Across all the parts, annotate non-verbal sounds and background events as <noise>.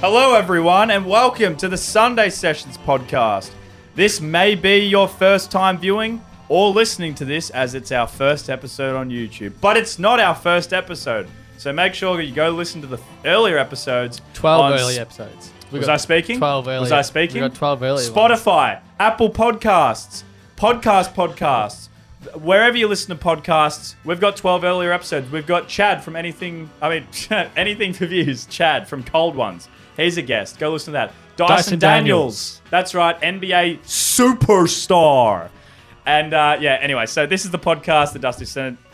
Hello, everyone, and welcome to the Sunday Sessions podcast. This may be your first time viewing or listening to this as it's our first episode on YouTube, but it's not our first episode. So make sure that you go listen to the earlier episodes. 12 on early episodes. We Was got I speaking? 12 early. Was I speaking? We got 12 early. ones. Spotify, Apple Podcasts, Podcast Podcasts, wherever you listen to podcasts, we've got 12 earlier episodes. We've got Chad from Anything, I mean, <laughs> Anything for Views, Chad from Cold Ones. He's a guest. Go listen to that. Dyson, Dyson Daniels. Daniels. That's right, NBA superstar. And uh, yeah, anyway, so this is the podcast, the Dusty Sen- <laughs>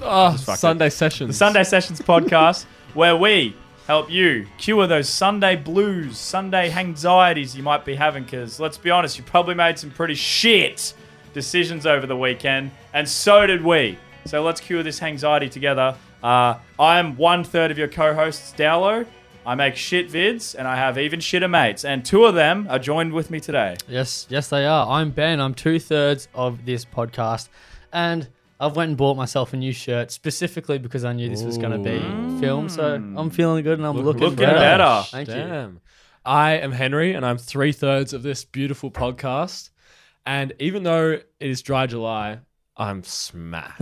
Oh, fuck it. Sunday sessions. the Sunday Sessions podcast, <laughs> where we help you cure those Sunday blues, Sunday anxieties you might be having. Because let's be honest, you probably made some pretty shit decisions over the weekend, and so did we. So let's cure this anxiety together. Uh, I'm one third of your co-hosts, Dowlo. I make shit vids, and I have even shitter mates, and two of them are joined with me today. Yes, yes, they are. I'm Ben. I'm two thirds of this podcast. And I've went and bought myself a new shirt specifically because I knew this was going to be filmed. So I'm feeling good and I'm looking, looking better. better. Thank you. I am Henry, and I'm three thirds of this beautiful podcast. And even though it is dry July, I'm smashed.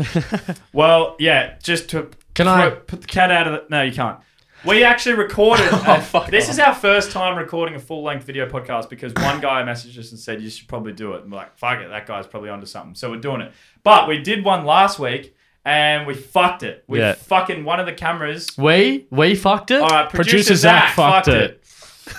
<laughs> Well, yeah, just to Can throw- I- put the cat out of the? No, you can't. We actually recorded. <laughs> Oh, fuck this off. is our first time recording a full length video podcast because one guy messaged us and said you should probably do it. And we're like, fuck it, that guy's probably onto something. So we're doing it. But we did one last week and we fucked it. We Yeah. fucking one of the cameras. We we fucked it. All right, producer, Producer Zach, Zach fucked it.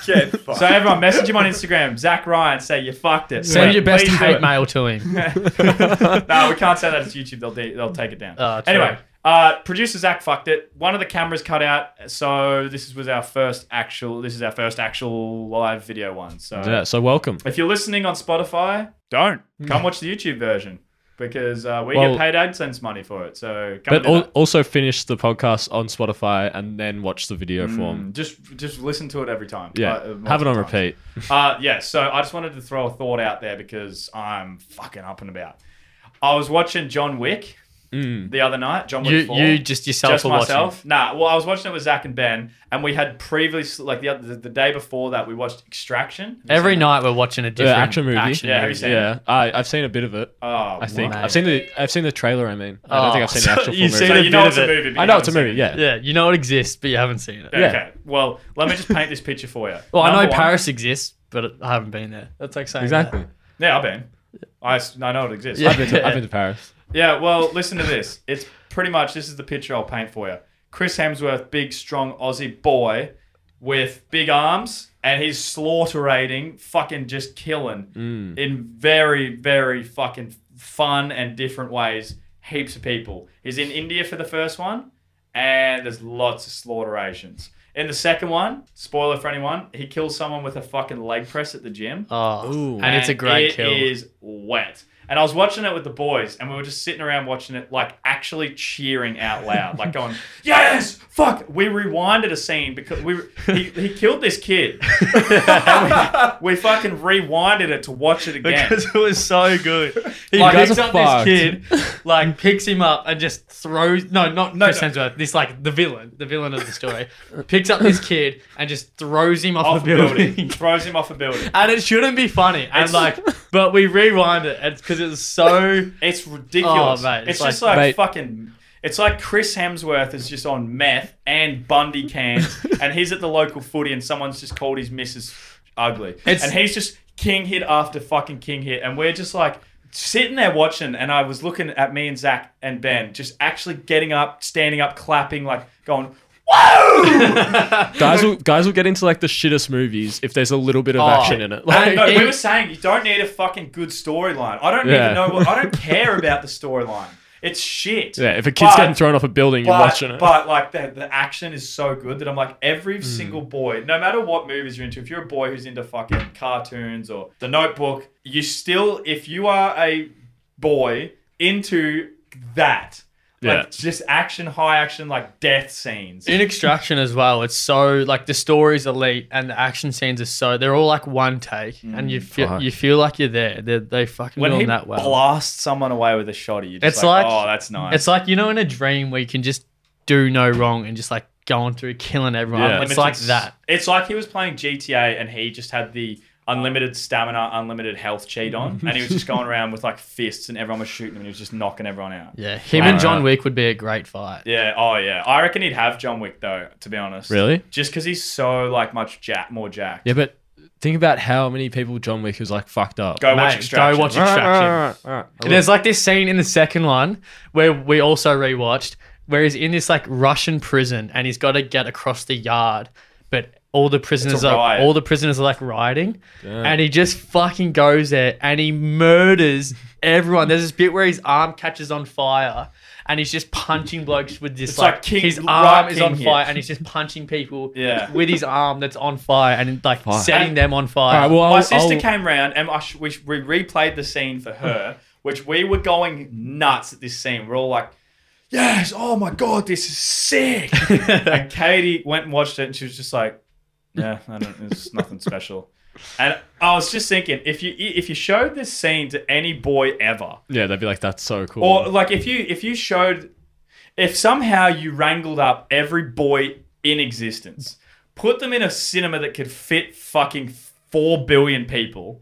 Yeah, <laughs> so everyone message him on Instagram, Zach Ryan, say you fucked it. Send Please- your best please hate mail to him. <laughs> no, we can't say that it's YouTube. They'll de- they'll take it down. Ah, true. anyway, uh, producer Zach fucked it. One of the cameras cut out, so this was our first actual. This is our first actual live video one. So yeah, so welcome. if you're listening on Spotify, don't come watch the YouTube version because uh, we Well- get paid AdSense money for it. So come But al- also finish the podcast on Spotify and then watch the video form. Mm, just just listen to it every time. Yeah, uh, have it on times. repeat. <laughs> Uh, yeah, so I just wanted to throw a thought out there because I'm fucking up and about. I was watching John Wick Mm. the other night. John Wick You 4. you just yourself just for watching. myself. Nah, well, I was watching it with Zach and Ben, and we had previously, like the other, the, the day before that, we watched Extraction. Every seen that? night we're watching a The different action movie. action Yeah, have movie. you seen Yeah, I, I've seen a bit of it. Oh, I think Mate. I've seen the I've seen the trailer. I mean, I don't Oh, think I've seen the actual full you've movie. seen So you know it's a movie. but I know it's a movie. Yeah. Yeah, you know it exists, but you haven't seen it. Yeah. Okay. Yeah. Well, let me just paint this picture for you. Well, I know one- Paris exists, but I haven't been there. That's like saying Exactly. that. Yeah, I've been. I, I know it exists. Yeah. I've been to, I've been to <laughs> Paris. Yeah, well, listen to this. It's pretty much this is the picture I'll paint for you. Chris Hemsworth, big, strong Aussie boy with big arms, and he's slaughterating, fucking just killing mm. in very, very fucking fun and different ways. Heaps of people. He's in India for the first one, and there's lots of slaughterations. In the second one, spoiler for anyone, he kills someone with a fucking leg press at the gym. Oh, Ooh. and it's a great It kill. is wet. And I was watching it with the boys, and we were just sitting around watching it, like actually cheering out loud, like going, <laughs> "Yes, fuck!" We rewinded a scene because we he, he killed this kid. <laughs> We, we fucking rewinded it to watch it again. because it was so good. He Like, picks guys up are this kid, <laughs> like picks him up and just throws. No, not No, Chris no. Hemsworth. This like the villain, the villain of the story, picks up this kid and just throws him off, off a building. throws him off a building. and it shouldn't be funny. And It's- like, but we rewind it because it was so. <laughs> It's ridiculous. Oh, mate, it's it's just like- like Mate. fucking. It's like Chris Hemsworth is just on meth and Bundy cans, <laughs> and he's at the local footy, and someone's just called his missus ugly, It's- and he's just king hit after fucking king hit, and we're just like sitting there watching, and I was looking at me and Zach and Ben, just actually getting up, standing up, clapping, like going. Whoa! <laughs> Guys will guys will get into like the shittest movies if there's a little bit of Oh. action in it. Like, no, we were saying you don't need a fucking good storyline. I don't Yeah. even know what. I don't care about the storyline. It's shit. yeah, if a kid's But- getting thrown off a building, you're but, watching it. But like the, the action is so good that I'm like every Hmm. single boy, no matter what movies you're into, if you're a boy who's into fucking cartoons or The Notebook, you still, if you are a boy into that, Yeah. like just action, high action, like death scenes. In Extraction as well, it's so like the story's elite and the action scenes are so they're all like one take, and you mm. feel Fuck. you feel like you're there. They're, they fucking when do he that well. blasts someone away with a shotty, you're It's like, like- oh, that's nice. It's like you know in a dream where you can just do no wrong and just like going through, killing everyone. Yeah. It's like that. It's like he was playing GTA and he just had the unlimited stamina, unlimited health cheat on, and he was just going <laughs> around with like fists, and everyone was shooting him, and he was just knocking everyone out. Yeah, him and uh, John Wick would be a great fight. Yeah. Oh yeah. I reckon he'd have John Wick though. To be honest. Really? Just because he's so like much jack, more jack. Yeah, but think about how many people John Wick was like fucked up. Go watch Mate, Extraction. Go watch Extraction. There's like this scene in the second one where we also rewatched where he's in this like Russian prison and he's got to get across the yard, but all the prisoners are riot. all the prisoners are like rioting, and he just fucking goes there and he murders everyone. There's this bit where his arm catches on fire. And he's just punching blokes with this It's like, like King- his right arm is King on here. fire and he's just punching people <laughs> Yeah. with his arm that's on fire and like setting them on fire. All right, well, My I'll- sister I'll- came round and I sh- we, sh- we replayed the scene for her, <laughs> which we were going nuts at this scene. We're all like, yes, oh my God, this is sick. <laughs> and Katie went and watched it and she was just like, yeah, I don't, it's nothing special. And I was just thinking, if you if you showed this scene to any boy ever, Yeah, they'd be like, that's so cool. or like if you if you showed if somehow you wrangled up every boy in existence put them in a cinema that could fit fucking 4 billion people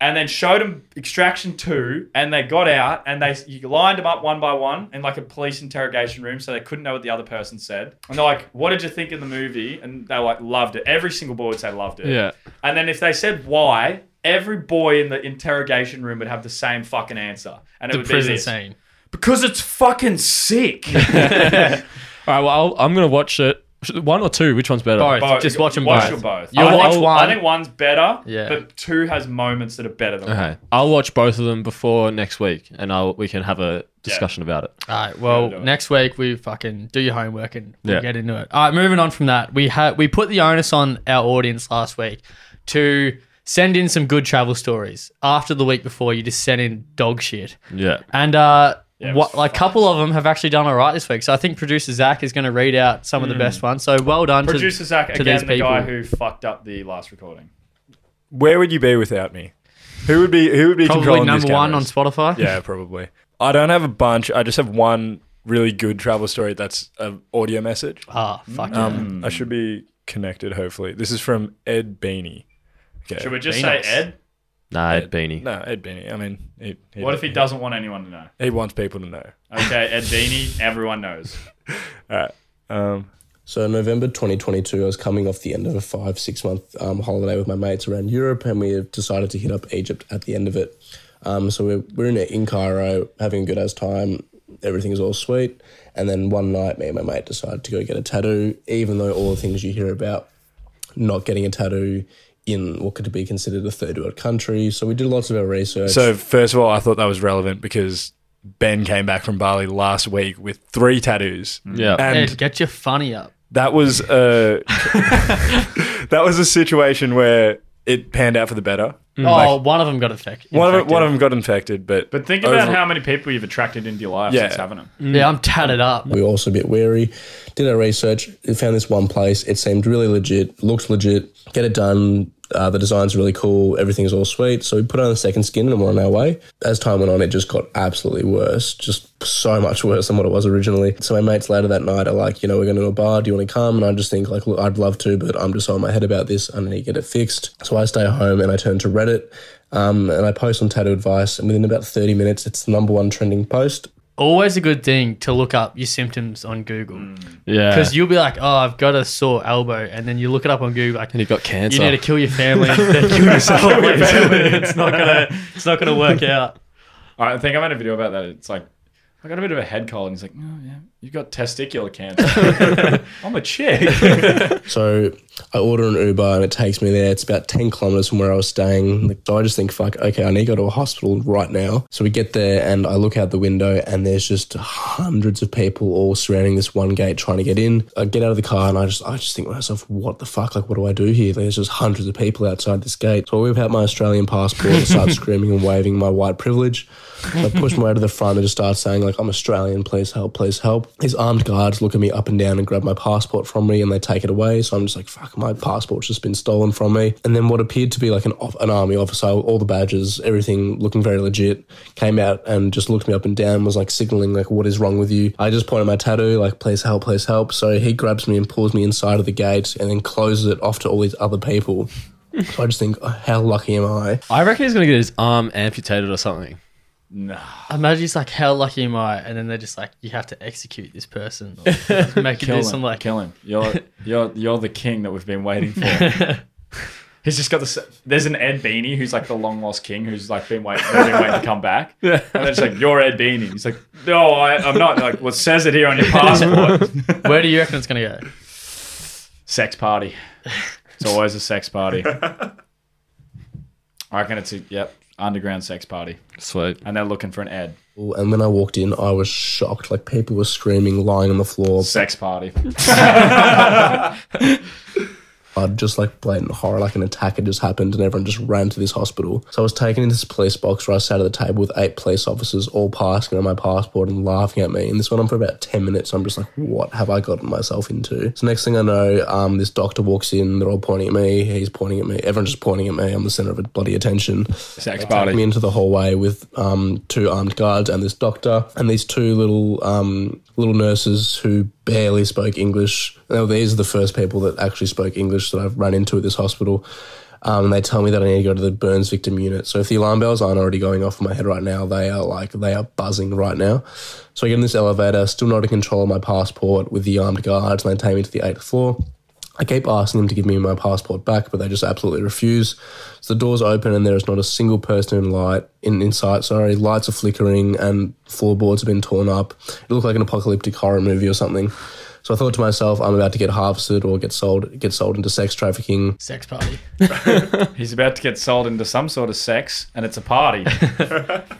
and then showed them extraction 2 and they got out and they you lined them up one by one in like a police interrogation room so they couldn't know what the other person said and they're like what did you think of the movie and they were like loved it every single boy would say loved it yeah. and then if they said why every boy in the interrogation room would have the same fucking answer and it the would prison be this. scene. Because it's fucking sick. <laughs> All right, well, I'll, I'm going to watch it. One or two? Which one's better? Both. Both. Just watch them watch both. them both. You'll I watch think, one. I think one's better, Yeah. but two has moments that are better than one. Okay. I'll watch both of them before next week and I'll we can have a discussion about it. All right. Well, do next week we fucking do your homework and we'll Yeah. get into it. All right. Moving on from that, we had we put the onus on our audience last week to send in some good travel stories. After the week before, you just sent in dog shit, Yeah. and uh, Yeah, what like a couple of them have actually done all right this week. So I think producer Zach is going to read out some of the best ones. So well done, to- Hmm. Producer Zach, to again, these the guy people. who fucked up the last recording. Where would you be without me? Who would be who would be Probably controlling number these one on cameras? Spotify. Yeah, probably. I don't have a bunch. I just have one really good travel story that's an audio message. Ah, fuck yeah. Um, I should be connected. Hopefully, this is from Ed Beanie. Okay. Should we just Be say nice. Ed? Nah, Ed Beanie. No, Ed Beanie. I mean, he, he, What if he doesn't want anyone to know? He wants people to know. <laughs> Okay, Ed Beanie, everyone knows. <laughs> All right. Um, So November 2022, I was coming off the end of a five, six month um, holiday with my mates around Europe, and we decided to hit up Egypt at the end of it. Um, so we're, we're in, in Cairo, having a good as time. Everything's all sweet. And then one night, me and my mate decided to go get a tattoo, even though all the things you hear about not getting a tattoo in what could be considered a third world country. So we did lots of our research. so first of all, I thought that was relevant because Ben came back from Bali last week with three tattoos. Mm. Yeah. And Ed, get your funny up. that was <laughs> a <laughs> that was a situation where it panned out for the better. Mm. Oh, one of them got affected. One of infected. one of them got infected, but But think about over- how many people you've attracted into your life Yeah. since having them. Mm. Yeah, I'm tatted up. we were also a bit wary. Did our research, found this one place. It seemed really legit, looks legit. Get it done. Uh, the design's really cool. Everything's all sweet. So we put on a second skin and we're on our way. As time went on, it just got absolutely worse. Just so much worse than what it was originally. So my mates later that night are like, you know, we're going to a bar. Do you want to come? And I just think like, look, I'd love to, but I'm just on my head about this. I need to get it fixed. So I stay home and I turn to Reddit. Um, and I post on tattoo advice, and within about 30 minutes, it's the number one trending post. Always a good thing to look up your symptoms on Google. Mm. Yeah. Because you'll be like, oh, I've got a sore elbow. And then you look it up on Google, like, and you've got cancer. you need to kill your family <laughs> and then <laughs> kill yourself. <laughs> it's not gonna it's not gonna work out. I think I made a video about that. It's like, I got a bit of a head cold. And he's like, oh, yeah, you got testicular cancer. <laughs> I'm a chick. <laughs> So I order an Uber and it takes me there. It's about 10 kilometers from where I was staying. So I just think, fuck, okay, I need to go to a hospital right now. So we get there and I look out the window and there's just hundreds of people all surrounding this one gate trying to get in. I get out of the car and I just I just think to myself, what the fuck? Like, what do I do here? There's just hundreds of people outside this gate. So I whip out my Australian passport and start <laughs> screaming and waving my white privilege. I push my way to the front and just start saying, like, I'm Australian, please help, please help. These armed guards look at me up and down and grab my passport from me and they take it away. So I'm just like, fuck, my passport's just been stolen from me. And then what appeared to be like an, an army officer, all the badges, everything looking very legit, came out and just looked me up and down, was like signaling, like, what is wrong with you? I just pointed my tattoo, like, please help, please help. So he grabs me and pulls me inside of the gate and then closes it off to all these other people. so I just think, oh, how lucky am I? I reckon he's gonna get his arm amputated or something. No. Imagine it's like, how lucky am I? And then they're just like, you have to execute this person. Or <laughs> make it Kill do some like, Kill him. You're <laughs> you're you're the king that we've been waiting for. <laughs> He's just got this. There's an Ed Beanie who's like the long lost king who's like been waiting, been waiting to come back. And then it's like you're Ed Beanie. He's like, no, I, I'm not. Like, well, says it here on your passport. where do you reckon it's gonna go? sex party. It's always a sex party. I reckon it's a yep underground sex party, Sweet. and they're looking for an Ed And when I walked in, I was shocked. Like people were screaming, lying on the floor. sex party. <laughs> just like blatant horror, like an attack had just happened, and everyone just ran to this hospital. So I was taken into this police box where I sat at the table with eight police officers, all passing on my passport and laughing at me. And this went on for about 10 minutes. I'm just like, what have I gotten myself into? So next thing I know, um, this doctor walks in, they're all pointing at me, he's pointing at me, everyone's just pointing at me. I'm the center of a bloody attention. Sex Take party. me into the hallway with um, two armed guards and this doctor and these two little um, little nurses who barely spoke English. Now, these are the first people that actually spoke English that I've run into at this hospital. Um, and they tell me that I need to go to the burns victim unit. So if the alarm bells aren't already going off in my head right now, they are like they are buzzing right now. So I get in this elevator, still not in control of my passport with the armed guards, and they take me to the eighth floor. I keep asking them to give me my passport back, but they just absolutely refuse. So the doors open and there is not a single person in light in, in sight. Sorry, lights are flickering and floorboards have been torn up. It looked like an apocalyptic horror movie or something. So I thought to myself, I'm about to get harvested or get sold get sold into sex trafficking. Sex party. <laughs> He's about to get sold into some sort of sex, and it's a party. <laughs>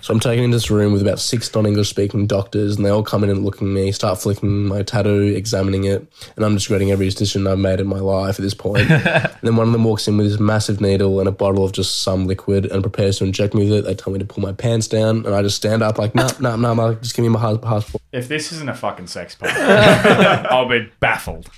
So I'm taken into this room with about six non-English speaking doctors, and they all come in and look at me, start flicking my tattoo, examining it, and I'm just regretting every decision I've made in my life at this point. <laughs> and then one of them walks in with this massive needle and a bottle of just some liquid and prepares to inject me with it. They tell me to pull my pants down, and I just stand up like, no, no, no, no, just give me my hus- passport. if this isn't a fucking sex party, I'll be baffled.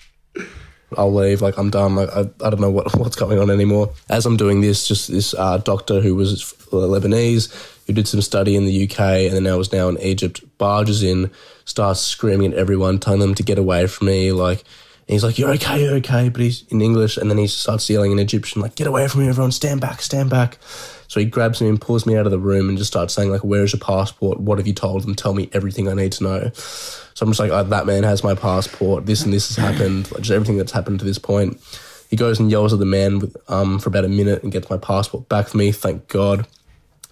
I'll leave. Like I'm done. Like I, I don't know what <laughs> what's going on anymore. As I'm doing this, just this uh, doctor who was Lebanese, who did some study in the UK and then now was now in Egypt, barges in, starts screaming at everyone, telling them to get away from me. Like and he's like, "You're okay, you're okay," but he's in English, and then he starts yelling in Egyptian, like, "Get away from me, everyone! Stand back, stand back!" So he grabs me and pulls me out of the room and just starts saying, like, "Where is your passport? What have you told them? Tell me everything I need to know." So I'm just like, oh, that man has my passport. This and this has happened. Like, just everything that's happened to this point. He goes and yells at the man with, um, for about a minute and gets my passport back for me. Thank God.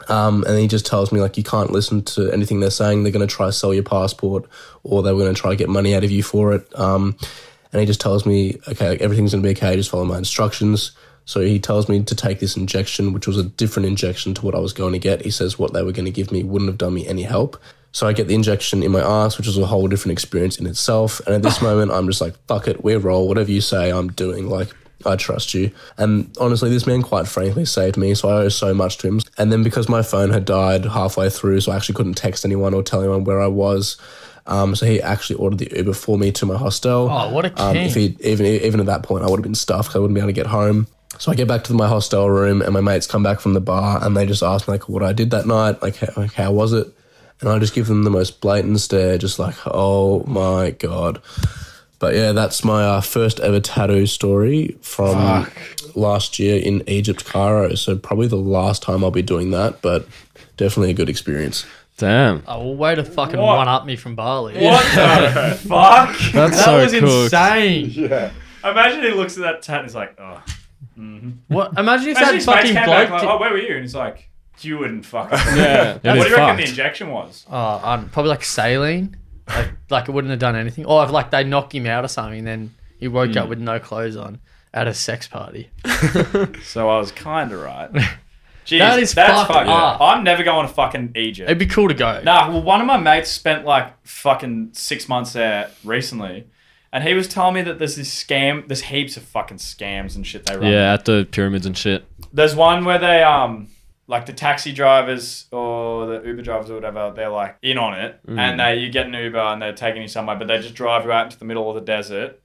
Um, and he just tells me like you can't listen to anything they're saying. They're going to try to sell your passport, or they're going to try to get money out of you for it. Um, and he just tells me, okay, like, everything's going to be okay. Just follow my instructions. So he tells me to take this injection, which was a different injection to what I was going to get. He says what they were going to give me wouldn't have done me any help. So I get the injection in my ass, which was a whole different experience in itself. And at this ah. moment, I'm just like, fuck it, we roll. Whatever you say, I'm doing. Like, I trust you. And honestly, this man quite frankly saved me, so I owe so much to him. And then because my phone had died halfway through, so I actually couldn't text anyone or tell anyone where I was. Um, so he actually ordered the Uber for me to my hostel. Oh, what a Um, king. if he even even at that point, I would have been stuffed. I wouldn't be able to get home. So I get back to my hostel room, and my mates come back from the bar, and they just ask me like what I did that night, like how, like, how was it, and I just give them the most blatant stare, just like oh my god. But yeah, that's my uh, first ever tattoo story from last year in Egypt, Cairo. So probably the last time I'll be doing that, but definitely a good experience. Damn. Oh, well, way to fucking What? one up me from Bali. What the <laughs> fuck? That's That so was cool. insane. <laughs> Yeah. Imagine he looks at that tat and he's like, oh. What? Imagine if Imagine that his mates fucking came back like, did- oh, where were you? And he's like, you wouldn't fuck. <laughs> Yeah. what do is you reckon the fucked. injection was? Oh, I don't- probably like saline. Like, like it wouldn't have done anything. Or if like they knocked him out or something, then he woke Hmm. up with no clothes on at a sex party. So I was kind of right. Jeez, That is that's fucked fucking. up. I'm never going to fucking Egypt. It'd be cool to go. Nah, well, one of my mates spent like fucking six months there recently, and he was telling me that there's this scam. There's heaps of fucking scams and shit they run. Yeah, at the pyramids and shit. There's one where they um, like the taxi drivers or the Uber drivers or whatever, they're like in on it, and they you get an Uber and they're taking you somewhere, but they just drive you out into the middle of the desert,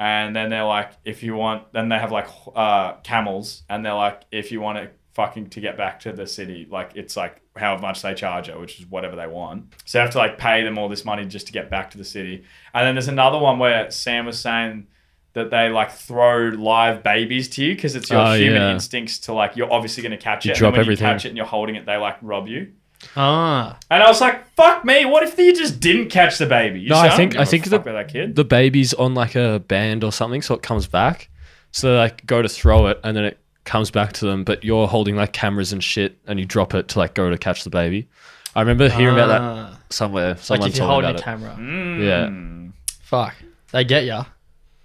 and then they're like, if you want, then they have like uh, camels, and they're like, if you want to fucking to get back to the city, like it's like how much they charge you, which is whatever they want. So you have to like pay them all this money just to get back to the city. And then there's another one where Sam was saying that they like throw live babies to you because it's your Oh, human yeah. instincts to like you're obviously going to catch You it. drop and when everything. you catch it and you're holding it, they like rob you. Ah, And I was like, "Fuck me! What if you just didn't catch the baby?" You No, I think- I think the- that kid. the baby's on like a band or something, so it comes back. So they like go to throw it, and then it comes back to them. But you're holding like cameras and shit, and you drop it to like go to catch the baby. I remember hearing about that Ah. somewhere. Like Someone if you're told me holding a about it. camera. Yeah, Mm. Fuck. They get ya.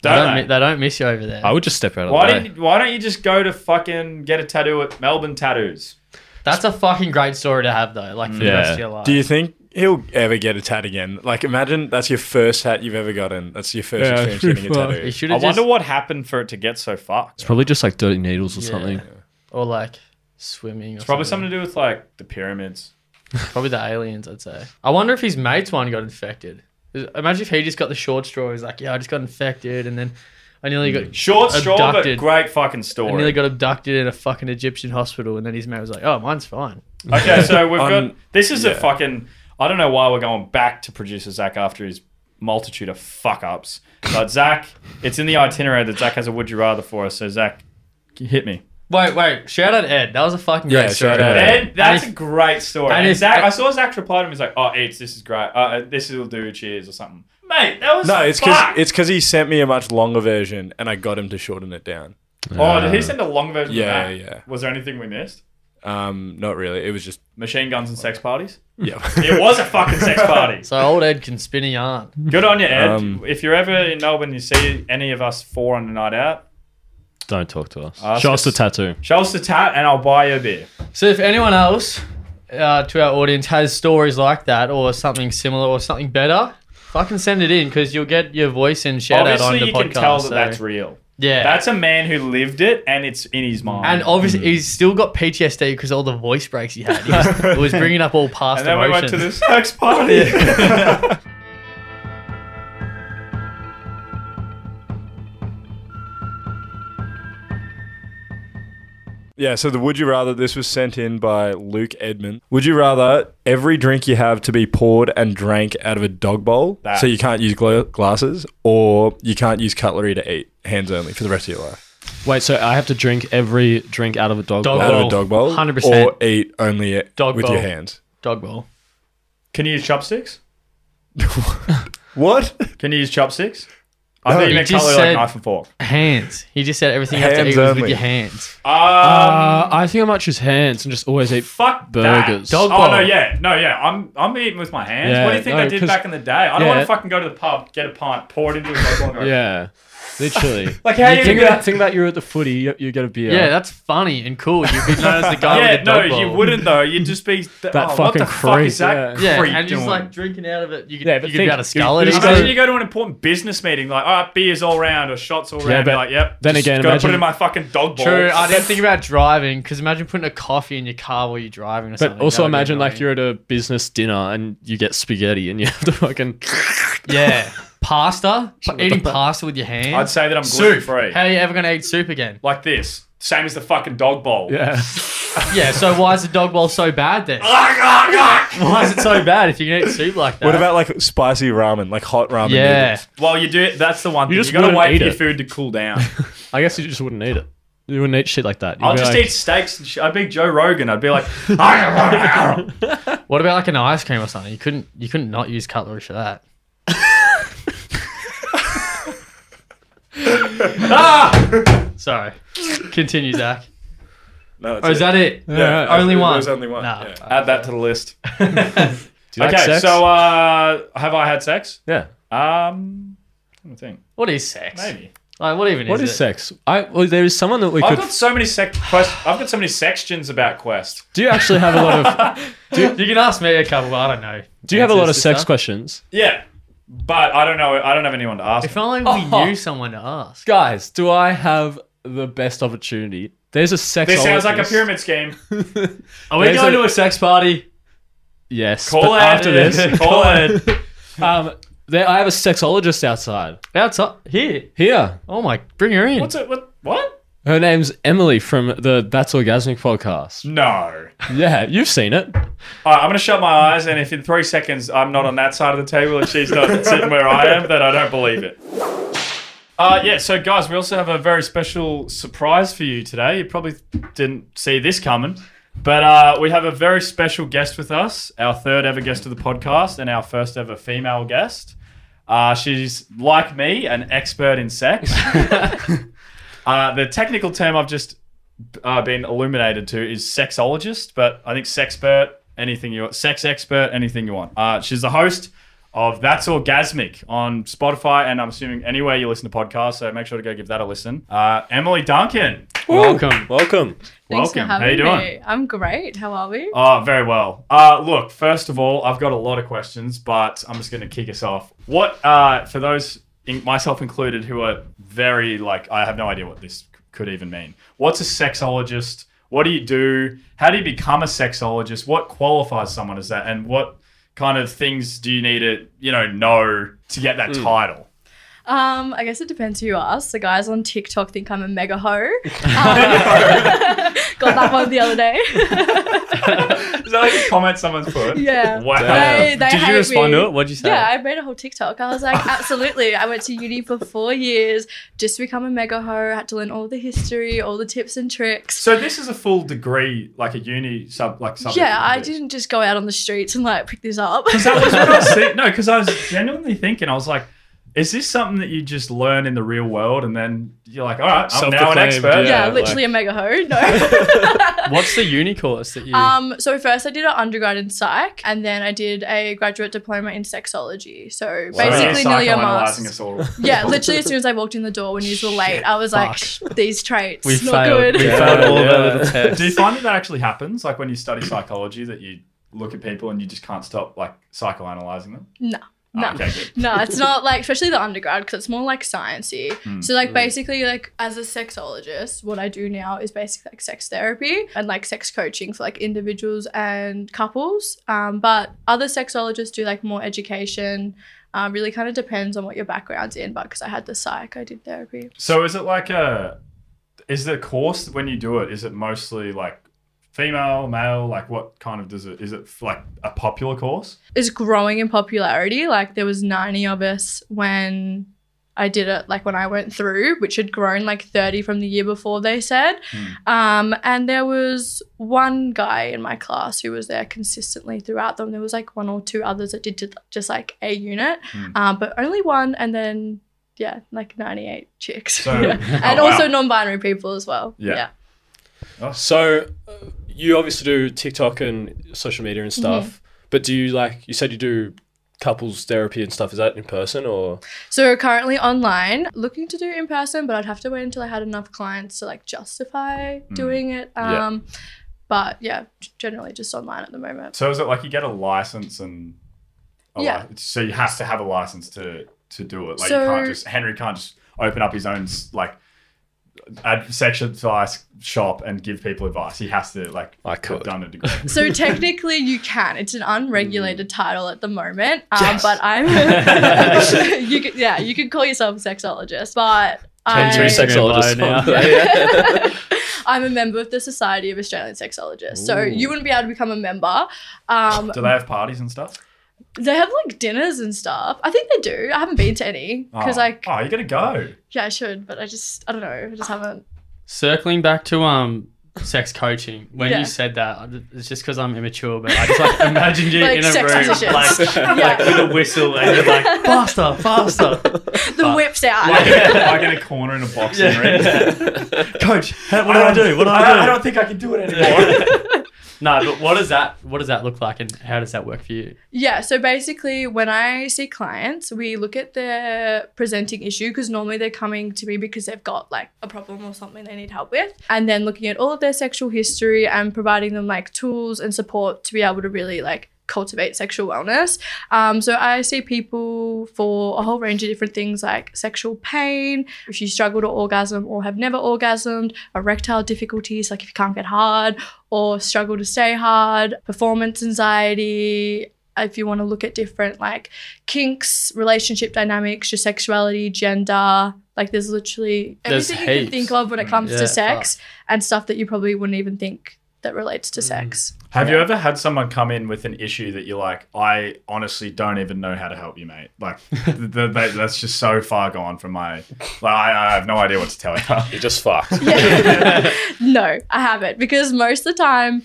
They Don't don't, they? mi- they don't miss you over there. I would just step out of Why the way. don't Why don't you just go to fucking get a tattoo at Melbourne Tattoos? That's a fucking great story to have though. Like for the rest of your life. Do you think he'll ever get a tat again? Like, imagine that's your first hat you've ever gotten. That's your first Yeah, experience getting a fuck. tattoo. You should I have wonder just, what happened for it to get so fucked. It's probably just like dirty needles or Yeah. something. or like swimming. Or It's probably something. something to do with like the pyramids. <laughs> Probably the aliens, I'd say. I wonder if his mate's one got infected. Imagine if he just got the short straw. He's like, yeah, I just got infected, and then I nearly got Short straw, but Abducted. great fucking story. I story. nearly got abducted in a fucking Egyptian hospital, and then his mate was like, oh, mine's fine. Okay, so <laughs> we've got Um, this is a yeah. fucking. I don't know why we're going back to producer Zach after his multitude of fuck ups, but Zach, it's in the itinerary that Zach has a would you rather for us. So Zach, hit me. Wait, wait. Shout out Ed. That was a fucking Yeah, great story. shout out Ed. Ed, that's And a great story. and And Zach, I saw Zach reply to him. He's like, "Oh, Eats, this is great. Uh, this will do. Cheers or something." Mate, that was No, it's because it's because he sent me a much longer version, and I got him to shorten it down. Oh, did he send a long version? Yeah, of that? yeah. Was there anything we missed? Um, not really. It was just Machine guns and sex parties. yeah. <laughs> It was a fucking sex <laughs> party. So old Ed can spin a yarn. Good on you, Ed. Um, if you're ever in Melbourne, you see any of us four on a night out, Don't talk to us. Ask Show us the us- tattoo. show us the tat and I'll buy you a beer. So if anyone else uh, to our audience has stories like that or something similar or something better, fucking send it in because you'll get your voice and shout out on Obviously, the you podcast. can tell that so- that's real. yeah. That's a man who lived it and it's in his mind. and obviously he's still got PTSD because all the voice breaks he had. He was, <laughs> it was bringing up all past And then we went emotions. to the sex party. <laughs> <laughs> Yeah, so the would you rather this was sent in by Luke Edmond. Would you rather every drink you have to be poured and drank out of a dog bowl, That. so you can't use gla- glasses, or you can't use cutlery to eat, hands only for the rest of your life? Wait, so I have to drink every drink out of a dog, Dog bowl? Out of a dog bowl, 100%. or eat only it Dog with bowl. your hands. Dog bowl. Can you use chopsticks? <laughs> <laughs> What? Can you use chopsticks? I No, thought you you meant just cutlery said- like knife and fork. Hands. He just said everything you have to Hands eat was with your hands. Um, Uh, I think I might choose hands and just always eat. fuck burgers. That. Dog oh bowl. no, yeah, no, yeah. I'm I'm eating with my hands. Yeah, what do you think no, they did 'cause- back in the day? I don't yeah. want to fucking go to the pub, get a pint, pour it into a dog <laughs> bowl. and go, Yeah, literally. <laughs> Like how you think gonna- about think about you're at the footy, you, you get a beer. Yeah, that's funny and cool. You'd be <laughs> known as the guy Yeah, with the no, dog bowl. you wouldn't though. You'd <laughs> just be that That oh, what fucking the fuck creep, is that? yeah. Yeah, creep and just like drinking out of it. You could, Yeah, you but could think- be able to skull you- it. you He's Imagine you go to an important business meeting, like, all right, beers all round or shots all round. Yeah, Yeah, but like, yep. then again, gotta put it imagine- in my fucking dog bowl. True, I didn't think about driving because imagine putting a coffee in your car while you're driving or something. But also That would be imagine like you're at a business dinner and you get spaghetti and you have to fucking. yeah pasta, eating pasta with your hands. I'd say that I'm gluten soup. free. How are you ever gonna eat soup again? Like this, same as the fucking dog bowl. Yeah. <laughs> Yeah, so why is the dog bowl so bad then? <laughs> <laughs> why is it so bad if you can eat soup like that? What about like spicy ramen, like hot ramen? yeah? noodles? Well, you do it. That's the one thing. You You, just gotta wouldn't wait eat for your it. food to cool down. I guess you just wouldn't eat it. You wouldn't eat shit like that. You'd I'll be just like- eat steaks and shit. I'd be Joe Rogan. I'd be like, What about like an ice cream or something? You couldn't you couldn't not use cutlery for that. <laughs> ah! Sorry. Continue, Zach. No, that's Or is that it? Yeah, only one. There's only one. Nah. yeah. add that to the list. <laughs> Do you like okay, sex? so uh, have I had sex? yeah. Um, let me think. What is sex? Maybe. Like, what even What is, is it? sex? I well, there is someone that we I've could. got so many sex. Quest- I've got so many sextions about Quest. Do you actually have a lot of? <laughs> You can ask me a couple, but I don't know. Do you have a lot of sex stuff. questions, Yeah, but I don't know. I don't have anyone to ask. If only we Oh. <laughs> knew someone to ask. guys? Do I have the best opportunity There's a sex. This sounds like a pyramid scheme. <laughs> Are we There's going a- to a sex party? Yes. Call but it. after this, <laughs> Call it. um, there, I have a sexologist outside Outside here. here. Oh my, bring her in. What's it? What? What? Her name's Emily from the That's Orgasmic podcast. No. Yeah, you've seen it. All right, I'm going to shut my eyes, and if in three seconds I'm not on that side of the table and she's not <laughs> sitting where I am, then I don't believe it. Uh, yeah, so guys, we also have a very special surprise for you today. You probably didn't see this coming, but uh, we have a very special guest with us, our third ever guest of the podcast, and our first ever female guest. Uh, she's like me, an expert in sex. <laughs> uh, the technical term I've just uh, been illuminated to is sexologist, but I think sexpert, anything you want, sex expert, anything you want. Uh, she's the host of That's Orgasmic on Spotify, and I'm assuming anywhere you listen to podcasts, so make sure to go give that a listen. Uh, Emily Duncan, Welcome. Welcome. Thanks for welcome. How having you doing? me. I'm great. How are we? Oh, very well. Uh, look, first of all, I've got a lot of questions, but I'm just going to kick us off. What, uh, for those, in, myself included, who are very, like, I have no idea what this could even mean. What's a sexologist? What do you do? How do you become a sexologist? What qualifies someone as that? And what kind of things do you need to, you know, know to get that hmm. title? Um, I guess it depends who you ask. The guys on TikTok think I'm a mega hoe. <laughs> Um, <laughs> got that one the other day. <laughs> Is that like a comment someone's put? yeah. Wow. They, they Did you respond me. to it? What'd you say? Yeah, I made a whole TikTok. I was like, absolutely. I went to uni for four years, just to become a mega hoe. Had to learn all the history, all the tips and tricks. So this is a full degree, like a uni sub, like subject. yeah, I this. didn't just go out on the streets and like pick this up. that was what I was saying. No, because I was genuinely thinking, I was like, is this something that you just learn in the real world and then you're like, all right, I'm now an expert? yeah, Yeah, literally a mega hoe. No. <laughs> <laughs> What's the uni course that you? Um, so first I did an undergrad in psych, and then I did a graduate diploma in sexology. So So basically, you're nearly a psychoanalyzing master's. us all. Yeah, literally as soon as I walked in the door when you were late, I was like, fuck. "Shh, these traits, we not failed. good. We Yeah, failed all of yeah. our little <laughs> tests. Do you find that that actually happens? Like when you study psychology, that you look at people and you just can't stop like psychoanalyzing them? No, no. Okay. No, it's not like, especially the undergrad, because it's more like sciencey. Hmm. So, like, basically, like as a sexologist, what I do now is basically like sex therapy and like sex coaching for like individuals and couples. Um, but other sexologists do like more education. Um, really kind of depends on what your background's in. But because I had the psych, I did therapy. So is it like a, is the course when you do it, is it mostly like female, male? Like what kind of does it, is it like a popular course? It's growing in popularity. Like there was 90 of us when I did it, like when I went through, which had grown like 30 from the year before, they said. Um, and there was one guy in my class who was there consistently throughout them. There was like one or two others that did just like a unit, um, but only one. And then, yeah, like 98 chicks. So- <laughs> Yeah. <laughs> Oh, and wow. also non binary people as well. Yeah. yeah. So, uh, you obviously do TikTok and social media and stuff, Mm-hmm. but do you like, you said you do couples therapy and stuff. Is that in person or? So currently online, looking to do in person, but I'd have to wait until I had enough clients to like justify doing it. Yeah. Um, But yeah, generally just online at the moment. So is it like you get a license and a Yeah. li- so you have to have a license to to do it. Like you can't just Henry can't just open up his own like ad section advice shop and give people advice. He has to like I have could. done a degree. So technically, you can. It's an unregulated title at the moment. Um, Yes. But I'm, <laughs> you could, yeah, you could call yourself a sexologist, but I, True sexologist. now. <laughs> I'm a member of the Society of Australian Sexologists. So you wouldn't be able to become a member. Um, Do they have parties and stuff? They have like dinners and stuff. I think they do. I haven't been to any because oh. like oh, you gotta go. yeah, I should, but I just I don't know. I just haven't. Circling back to um sex coaching, when Yeah. you said that, it's just because I'm immature, but I just like <laughs> imagined you Like in a room, <laughs> like, Yeah. like with a whistle, and you're like <laughs> faster, faster. The whips out. Like, like in a corner in a boxing ring. Coach, how- what do I do? What do I do? I don't think I can do it anymore. No, but what does that what does that look like, and how does that work for you? Yeah, so basically, when I see clients, we look at their presenting issue because normally they're coming to me because they've got like a problem or something they need help with, and then looking at all of their sexual history and providing them like tools and support to be able to really like cultivate sexual wellness. Um, so I see people for a whole range of different things like sexual pain, if you struggle to orgasm or have never orgasmed, erectile difficulties, like if you can't get hard or struggle to stay hard, performance anxiety. If you want to look at different like kinks, relationship dynamics, your sexuality, gender, like there's literally There's everything you can think of when it comes Yeah, to sex and stuff that you probably wouldn't even think that relates to mm. sex. Have you ever had someone come in with an issue that you're like, I honestly don't even know how to help you, mate? Like, <laughs> th- th- that- that's just so far gone from my. Like, I, I have no idea what to tell you. <laughs> You're just fucked. <laughs> no, I haven't because most of the time,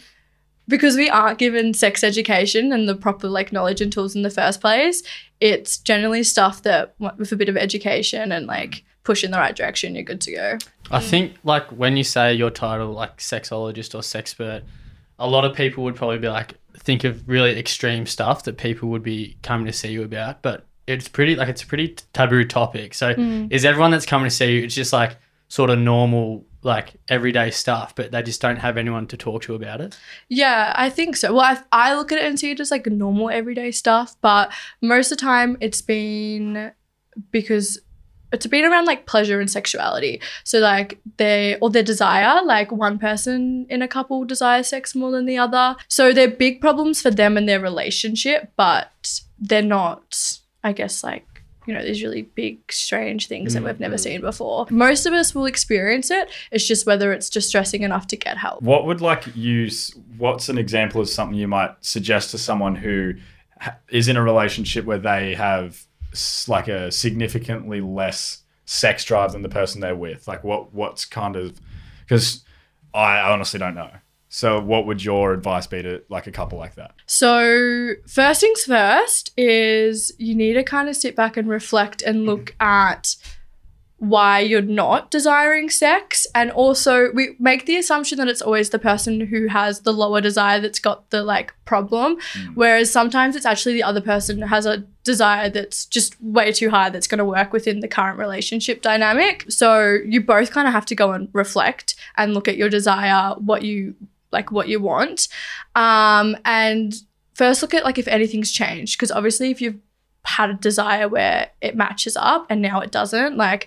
because we aren't given sex education and the proper like knowledge and tools in the first place, it's generally stuff that with a bit of education and like mm. push in the right direction, you're good to go. I think like when you say your title like sexologist or sexpert, a lot of people would probably be like think of really extreme stuff that people would be coming to see you about, but it's pretty like it's a pretty taboo topic. So mm. is everyone that's coming to see you it's just like sort of normal like everyday stuff, but they just don't have anyone to talk to about it? Yeah, I think so. Well, I, I look at it and see it as like normal everyday stuff, but most of the time it's been because it's been around like pleasure and sexuality. So like they or their desire, like one person in a couple desires sex more than the other. So they're big problems for them and their relationship, but they're not, I guess, like you know, these really big, strange things that mm. we've never seen before. Most of us will experience it. It's just whether it's distressing enough to get help. What would like use? What's an example of something you might suggest to someone who is in a relationship where they have like a significantly less sex drive than the person they're with? Like, what what's kind of because I honestly don't know. So, what would your advice be to like a couple like that? So, first things first is you need to kind of sit back and reflect and look at why you're not desiring sex. And also, we make the assumption that it's always the person who has the lower desire that's got the like problem. Whereas sometimes it's actually the other person has a desire that's just way too high that's going to work within the current relationship dynamic. So, you both kind of have to go and reflect and look at your desire, what you like, what you want. Um, and first look at like if anything's changed because obviously if you've had a desire where it matches up and now it doesn't. Like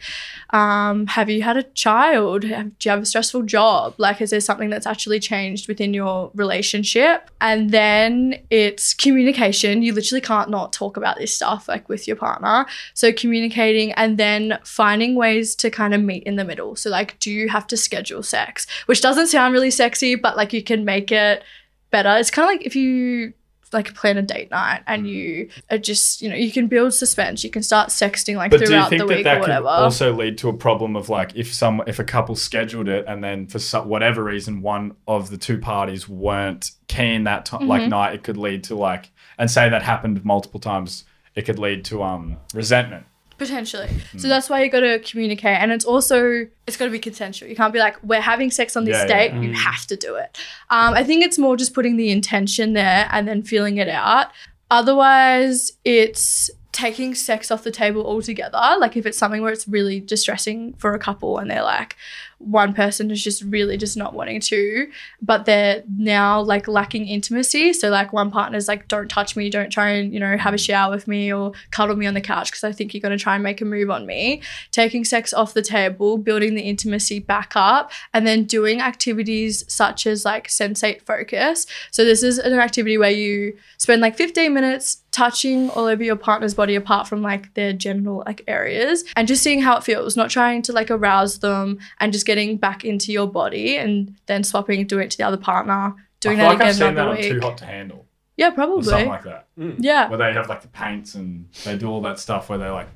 um, have you had a child? Have, do you have a stressful job? Like is there something that's actually changed within your relationship? And then it's communication. You literally can't not talk about this stuff like with your partner. So communicating and then finding ways to kind of meet in the middle. So like do you have to schedule sex? Which doesn't sound really sexy but like you can make it better. It's kind of like if you like plan a date night and you are just you know you can build suspense you can start sexting like But do you throughout think the week that or could whatever also lead to a problem of like if some if a couple scheduled it and then for some, whatever reason one of the two parties weren't keen that time Mm-hmm. like night it could lead to like and say that happened multiple times it could lead to um resentment. Potentially. Hmm. so that's why you got to communicate. And it's also it's got to be consensual. You can't be like we're having sex on this Yeah, yeah, date. You have to do it. Um, i think it's more just putting the intention there and then feeling it out. Otherwise it's taking sex off the table altogether. Like if it's something where it's really distressing for a couple and they're like one person is just really just not wanting to but they're now like lacking intimacy. So like one partner's like don't touch me don't try and you know have a mm. shower with me or cuddle me on the couch because i think you're going to try and make a move on me. Taking sex off the table building the intimacy back up and then doing activities such as like sensate focus. So this is an activity where you spend like 15 minutes touching all over your partner's body apart from like their genital like areas and just seeing how it feels not trying to like arouse them and just getting back into your body and then swapping doing it to the other partner doing I that like I've again seen that another on Too Hot to Handle yeah or probably something like that yeah where they have like the paints and they do all that stuff where they're like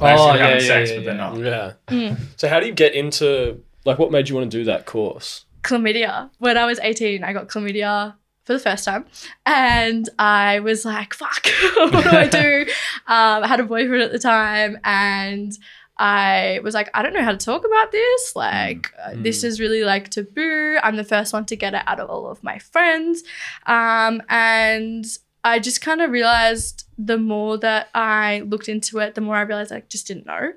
Oh, basically yeah, having yeah, sex yeah, but they're not. Yeah. So how do you get into like what made you want to do that course? chlamydia. When I was 18, I got chlamydia for the first time. And I was like, fuck, <laughs> what do I do? <laughs> um, I had a boyfriend at the time and I was like, I don't know how to talk about this. Like, uh, this is really like taboo. I'm the first one to get it out of all of my friends. Um, and I just kind of realized the more that I looked into it, the more I realized I just didn't know.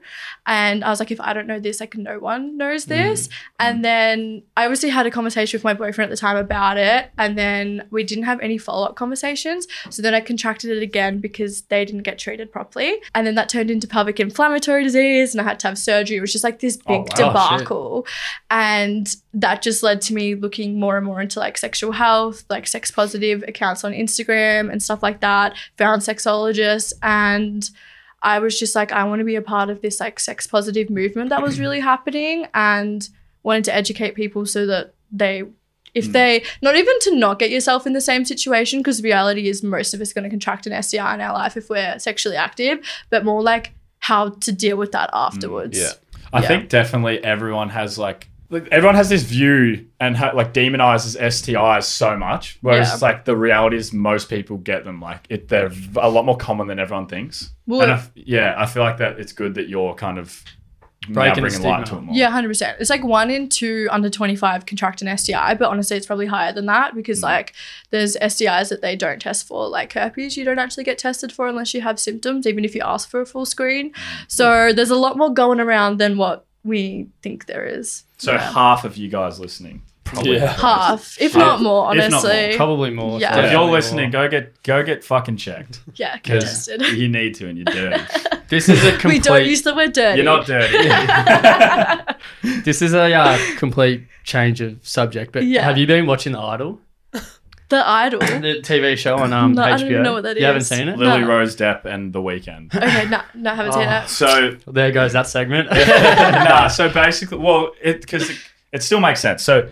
And I was like, if I don't know this, like no one knows mm. this. Mm. And then I obviously had a conversation with my boyfriend at the time about it. And then we didn't have any follow up conversations. So then I contracted it again because they didn't get treated properly. And then that turned into pelvic inflammatory disease and I had to have surgery. It was just like this oh, big Oh, wow. debacle. And that just led to me looking more and more into like sexual health, like sex positive accounts on Instagram and stuff like that. Found sexologists and I was just like, I want to be a part of this like sex positive movement that was <clears throat> really happening and wanted to educate people so that they if mm. they not even to not get yourself in the same situation because reality is most of us going to contract an STI in our life if we're sexually active, but more like how to deal with that mm, afterwards. yeah. I Yeah. think definitely everyone has like like, everyone has this view and ha- like demonizes STIs so much, whereas Yeah. it's like the reality is most people get them. Like it, they're a lot more common than everyone thinks. Well, and I f- yeah, I feel like that it's good that you're kind of now Breaking the bringing light to it more. Yeah, hundred percent. It's like one in two under twenty five contract an STI, but honestly, it's probably higher than that because mm. like there's STIs that they don't test for, like herpes. You don't actually get tested for unless you have symptoms, even if you ask for a full screen. Mm. So there's a lot more going around than what we think there is. So Yeah. half of you guys listening, probably Yeah. half, if Half, not more, if not more. honestly. Probably more. Yeah. So if you're more. listening, go get go get fucking checked <laughs> yeah, get because tested. you need to, and you're dirty. <laughs> this is a complete. we don't use the word dirty. You're not dirty. <laughs> this is a uh, complete change of subject. But Yeah. have you been watching The Idol, the idol. <laughs> the TV show on um, No, I don't even know what that you haven't seen it? Lily No. Rose Depp and The Weeknd. <laughs> okay, no, no, haven't seen Oh. it. So Well, there goes that segment. <laughs> nah, so basically, well, it because it, it still makes sense. So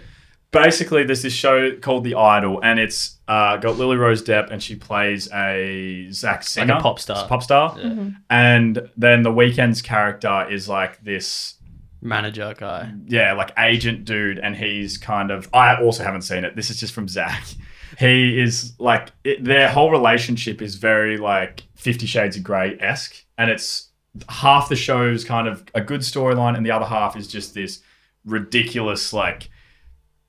basically, there's this show called The Idol, and it's uh, got Lily Rose Depp, and she plays a Zach Singer, pop star. It's a pop star, and then the Weeknd's character is like this. Manager guy. Yeah, like agent dude, and he's kind of. I also haven't seen it. This is just from Zach. He is like it, their whole relationship is very like Fifty Shades of Grey esque, and it's half the show is kind of a good storyline, and the other half is just this ridiculous like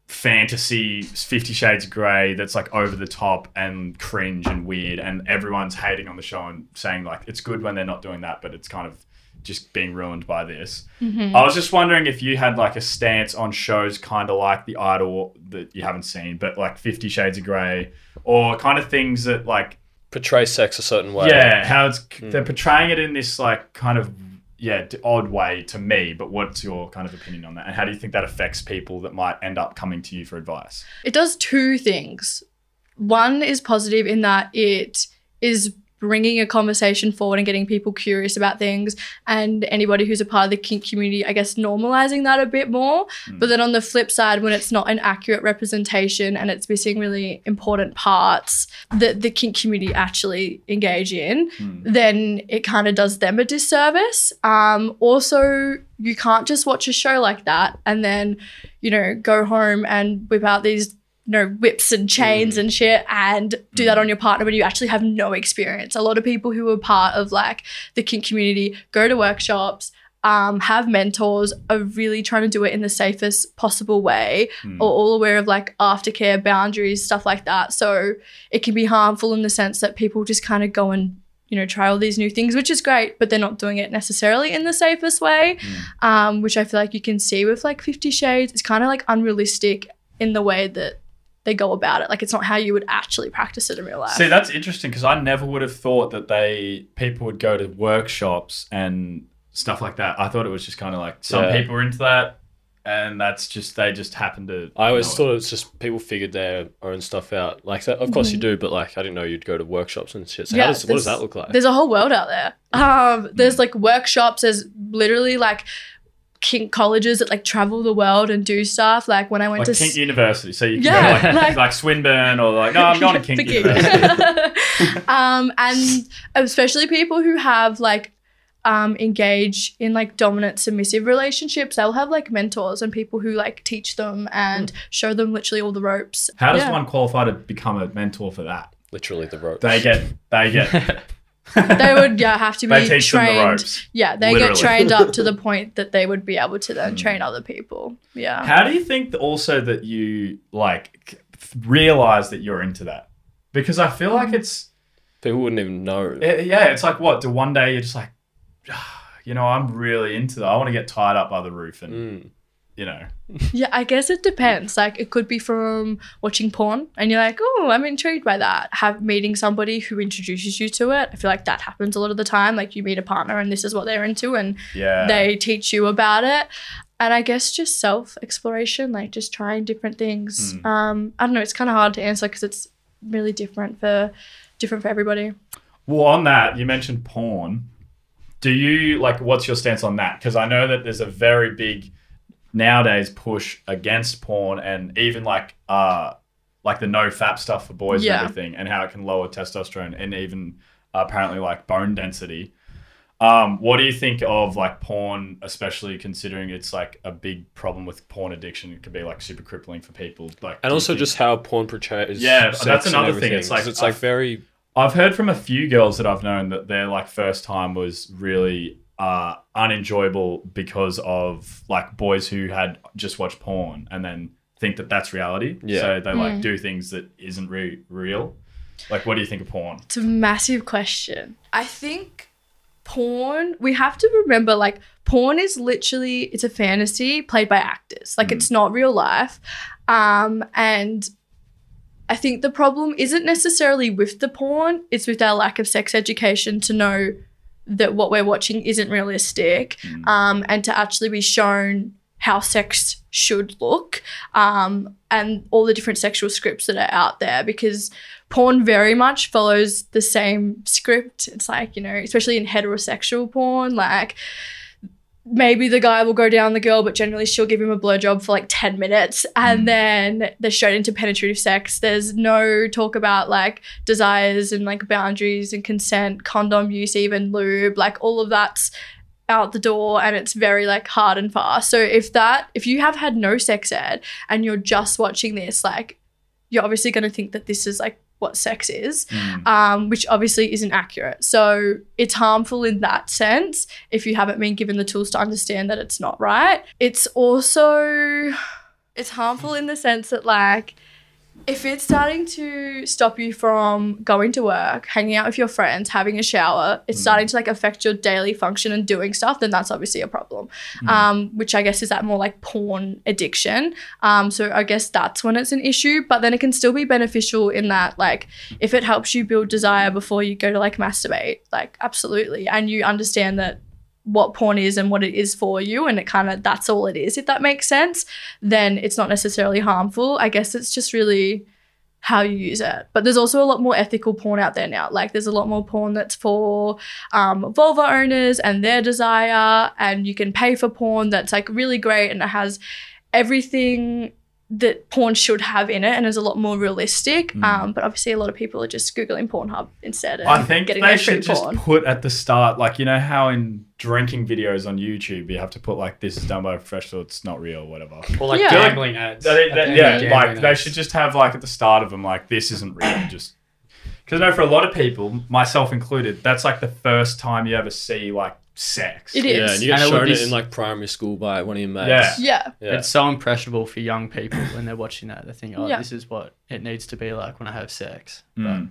fantasy Fifty Shades of Grey that's like over the top and cringe and weird, and everyone's hating on the show and saying like it's good when they're not doing that, but it's kind of just being ruined by this. Mm-hmm. I was just wondering if you had like a stance on shows kind of like The Idol that you haven't seen, but like Fifty Shades of Grey, or kind of things that like Portray sex a certain way. yeah, how it's hmm. they're portraying it in this like kind of yeah odd way to me. But what's your kind of opinion on that, and how do you think that affects people that might end up coming to you for advice? it does two things. One is positive in that it is bringing a conversation forward and getting people curious about things, and anybody who's a part of the kink community, I guess, normalizing that a bit more. But then on the flip side, when it's not an accurate representation and it's missing really important parts that the kink community actually engage in, then it kind of does them a disservice. Um, also, you can't just watch a show like that and then, you know, go home and whip out these, you know, whips and chains and shit and do that on your partner when you actually have no experience. A lot of people who are part of like the kink community go to workshops. Um, have mentors are really trying to do it in the safest possible way or all aware of like aftercare boundaries stuff like that. So it can be harmful in the sense that people just kind of go and you know try all these new things which is great but they're not doing it necessarily in the safest way um, which i feel like you can see with like 50 shades. It's kind of like unrealistic in the way that they go about it like it's not how you would actually practice it in real life See, that's interesting because I never would have thought that they people would go to workshops and stuff like that. I thought it was just kind of like some Yeah. people are into that, and that's just they just happen to. I always know it. thought it was just people figured their own stuff out. Like that, of course you do, but like I didn't know you'd go to workshops and shit. So Mm-hmm. Yeah, how does, what does that look like? There's a whole world out there. Um, there's like workshops. There's literally like kink colleges that like travel the world and do stuff. Like when I went like to Kink s- University, so you can Yeah, go like, like- like Swinburne or like no, I'm going to Kink For kink. University. <laughs> um, and especially people who have like um, engage in like dominant submissive relationships, they'll have like mentors and people who like teach them and show them literally all the ropes. How does Yeah. one qualify to become a mentor for that? Literally the ropes They get they get <laughs> They would yeah have to be they teach them the trained. ropes. Yeah, they Literally. get trained up to the <laughs> point that they would be able to then hmm. train other people. Yeah. How do you think also that you like realize that you're into that? Because I feel like hmm. it's People wouldn't even know. It- yeah, it's like what? Do one day you're just like, ah, you know, I'm really into that. I want to get tied up by the roof and Mm. You know. Yeah, I guess it depends. Like it could be from watching porn and you're like, oh, I'm intrigued by that. Have meeting somebody who introduces you to it. I feel like that happens a lot of the time. Like you meet a partner and this is what they're into and Yeah. they teach you about it. And I guess just self exploration, like just trying different things. Mm. Um, I don't know. It's kind of hard to answer because it's really different for different for everybody. Well, on that, you mentioned porn. Do you like what's your stance on that? Because I know that there's a very big nowadays push against porn and even like uh like the no fap stuff for boys Yeah. and everything and how it can lower testosterone and even uh, apparently like bone density. Um, what do you think of like porn, especially considering it's like a big problem with porn addiction? It could be like super crippling for people. Like, And also think- just how porn portrays. Yeah, that's another thing. It's like- it's like I've- very. I've heard from a few girls that I've known that their like first time was really uh, unenjoyable because of like boys who had just watched porn and then think that that's reality. Yeah. So they like Mm. do things that isn't re- real. Like, what do you think of porn? It's a massive question. I think porn, we have to remember like porn is literally it's a fantasy played by actors. Like it's not real life. Um and I think the problem isn't necessarily with the porn, it's with our lack of sex education to know that what we're watching isn't realistic um, and to actually be shown how sex should look um, and all the different sexual scripts that are out there because porn very much follows the same script. It's like, you know, especially in heterosexual porn, like maybe the guy will go down the girl, but generally she'll give him a blowjob for like 10 minutes and mm. then they're straight into penetrative sex. There's no talk about like desires and like boundaries and consent, condom use, even lube, like all of that's out the door and it's very like hard and fast. So if that if you have had no sex ed and you're just watching this, like you're obviously gonna think that this is like what sex is Mm. um, which obviously isn't accurate. So it's harmful in that sense if you haven't been given the tools to understand that it's not right. It's also it's harmful in the sense that like if it's starting to stop you from going to work, hanging out with your friends, having a shower, it's starting to like affect your daily function and doing stuff, then that's obviously a problem. Um, which I guess is that more like porn addiction. Um, so I guess that's when it's an issue, but then it can still be beneficial in that like if it helps you build desire before you go to like masturbate, like absolutely, and you understand that what porn is and what it is for you and it kind of that's all it is if that makes sense then it's not necessarily harmful. I guess it's just really how you use it. But there's also a lot more ethical porn out there now. Like there's a lot more porn that's for um, vulva owners and their desire and you can pay for porn that's like really great and it has everything that porn should have in it and is a lot more realistic um, but obviously a lot of people are just googling pornhub instead and I think getting they their free should just porn put at the start, like you know how in drinking videos on YouTube you have to put like this is done by a professional, it's not real, whatever. Or like Yeah. gambling ads. They- At they- the yeah, of like gambling they should just have like at the start of them, like this isn't real. <coughs> Just because I know for a lot of people, myself included, that's like the first time you ever see like sex. It is. Yeah, and you get And it would shown be it in like primary school by one of your mates. Yeah. yeah Yeah. It's so impressionable for young people when they're watching that. They think, oh, Yeah. this is what it needs to be like when I have sex. But Mm.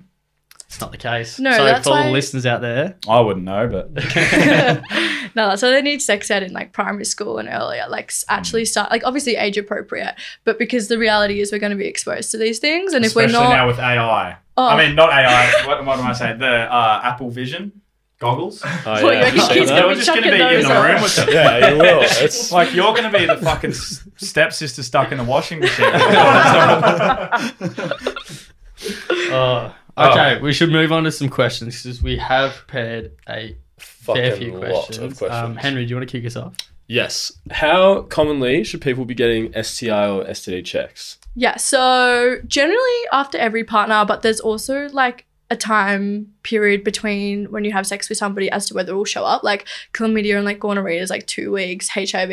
it's not the case. No, so that's for all the listeners out there, I wouldn't know, but <laughs> <laughs> no, that's why they need sex ed in like primary school and earlier. Like actually start like obviously age appropriate, but because the reality is we're going to be exposed to these things, and especially if we're not, now with AI. Oh. I mean, not AI. What, what am I saying? The uh, Apple Vision goggles. Oh, What, you yeah. reckon I've seen kids that. gonna We're be just going to be in the room with them. yeah, you will. <laughs> It's Like you're going to be the fucking stepsister stuck in the washing machine. uh, <laughs> <laughs> okay, we should move on to some questions because we have prepared a fair few lot questions. of questions. Um, Henry, do you want to kick us off? yes. How commonly should people be getting STI or STD checks? yeah. So generally after every partner, but there's also like a time period between when you have sex with somebody as to whether it will show up. Like chlamydia and like gonorrhea is like two weeks. HIV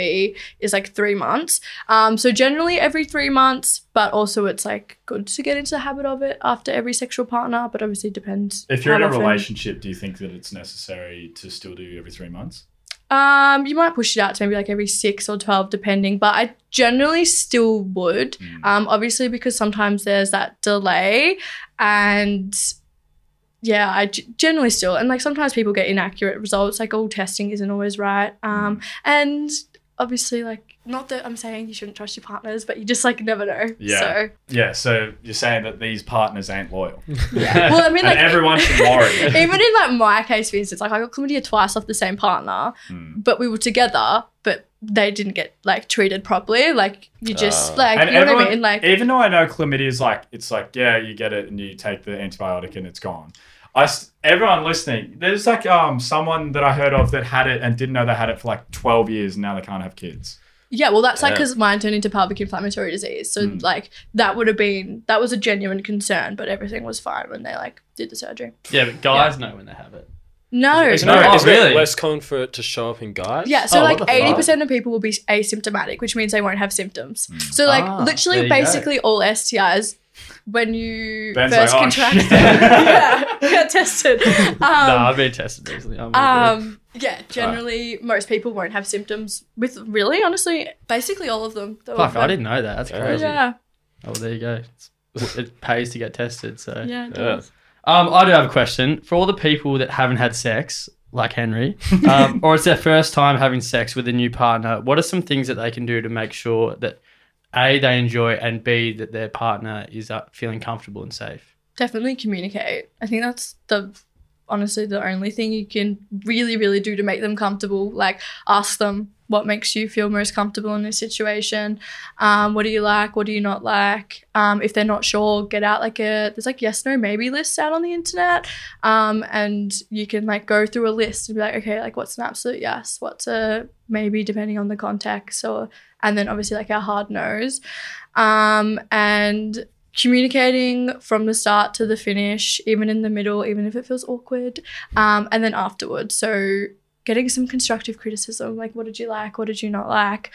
is like three months. Um, so generally every three months, but also it's like good to get into the habit of it after every sexual partner. But obviously it depends. if you're in a often. relationship, do you think that it's necessary to still do every three months? Um, you might push it out to maybe like every six or twelve, depending. But I generally still would. Um, obviously because sometimes there's that delay, and yeah, I g- generally still, and like sometimes people get inaccurate results. Like all testing isn't always right. Um, and obviously, like not that I'm saying you shouldn't trust your partners, but you just like never know. Yeah. So Yeah, so you're saying that these partners ain't loyal. <laughs> Yeah. well, I mean, And like everyone should <laughs> worry. even in like my case, for instance, like I got chlamydia twice off the same partner, Hmm. but we were together, but they didn't get like treated properly. Like you just Ah. like And you know what I mean? Like even though I know chlamydia is like, it's like, yeah, you get it and you take the antibiotic and it's gone. I, s- everyone listening, there's like um someone that I heard of that had it and didn't know they had it for like 12 years and now they can't have kids. yeah, well, that's like Yeah. because mine turned into pelvic inflammatory disease. So Hmm. like that would have been that was a genuine concern, but everything was fine when they like did the surgery. Yeah, but guys know when they have it. No, Isn't No, it- oh, isn't it really? less common for it to show up in guys? Yeah, so Oh, like what the fuck? eighty percent of people will be asymptomatic, which means they won't have symptoms. So like Ah, literally, you go. basically all STIs when you Ben's first like, "Oh, contract them, <laughs> yeah, get tested. Um, no, I've been tested recently. I'm all good. um, yeah, generally most people won't have symptoms with really, honestly, basically all of them. Fuck, I didn't know that. That's Yeah. crazy. Yeah, Oh, there you go. It's- It pays to get tested. So, yeah. Yeah. does. um, I do have a question for all the people that haven't had sex, like Henry, um, <laughs> or it's their first time having sex with a new partner. What are some things that they can do to make sure that a they enjoy and b that their partner is uh, feeling comfortable and safe? Definitely communicate. I think that's the honestly the only thing you can really, really do to make them comfortable. Like ask them what makes you feel most comfortable in this situation. Um, what do you like? What do you not like? Um, if they're not sure, get out like a there's like yes, no, maybe lists out on the internet. Um, and you can like go through a list and be like, okay, like what's an absolute yes? What's a maybe depending on the context or and then obviously like our hard nos. Um, and communicating from the start to the finish, even in the middle, even if it feels awkward, um, and then afterwards. So getting some constructive criticism, like what did you like, what did you not like,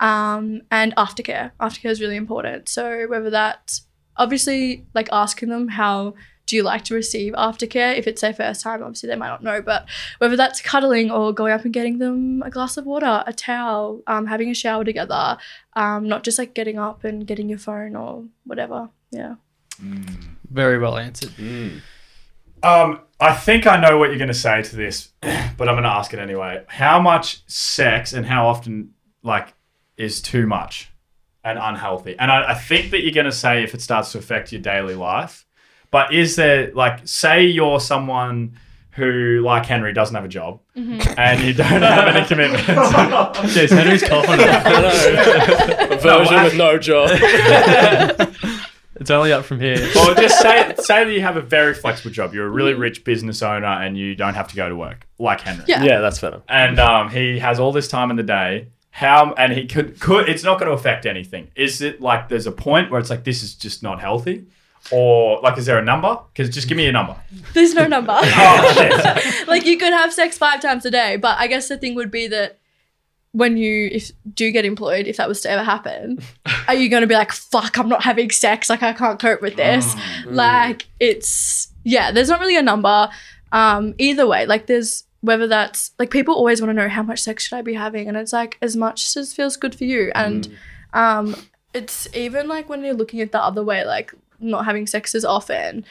um, and aftercare. Aftercare is really important. So whether that's obviously like asking them how do you like to receive aftercare if it's their first time obviously they might not know but whether that's cuddling or going up and getting them a glass of water a towel um, having a shower together um, not just like getting up and getting your phone or whatever yeah Very well answered. Um, I think I know what you're going to say to this, <clears throat> but I'm going to ask it anyway. How much sex and how often, like, is too much and unhealthy? And I, I think that you're going to say if it starts to affect your daily life. But is there, like, say you're someone who, like Henry, doesn't have a job and you don't have any commitments. <laughs> Jeez, Henry's <laughs> coughing. <laughs> A version with no job. it's only up from here. or just say say that you have a very flexible job. You're a really rich business owner and you don't have to go to work, like Henry. Yeah. yeah, that's better. and um, he has all this time in the day. How and he could could it's not going to affect anything. Is it like there's a point where it's like this is just not healthy, or like is there a number? Because just give me a number. there's no number. <laughs> Oh shit! <laughs> like you could have sex five times a day but i guess the thing would be that when you if do get employed if that was to ever happen <laughs> are you going to be like fuck i'm not having sex. Like i can't cope with this. Like it's yeah there's not really a number. Um either way like there's whether that's like people always want to know how much sex should i be having and it's like as much as feels good for you. And um it's even like when you're looking at the other way like not having sex as often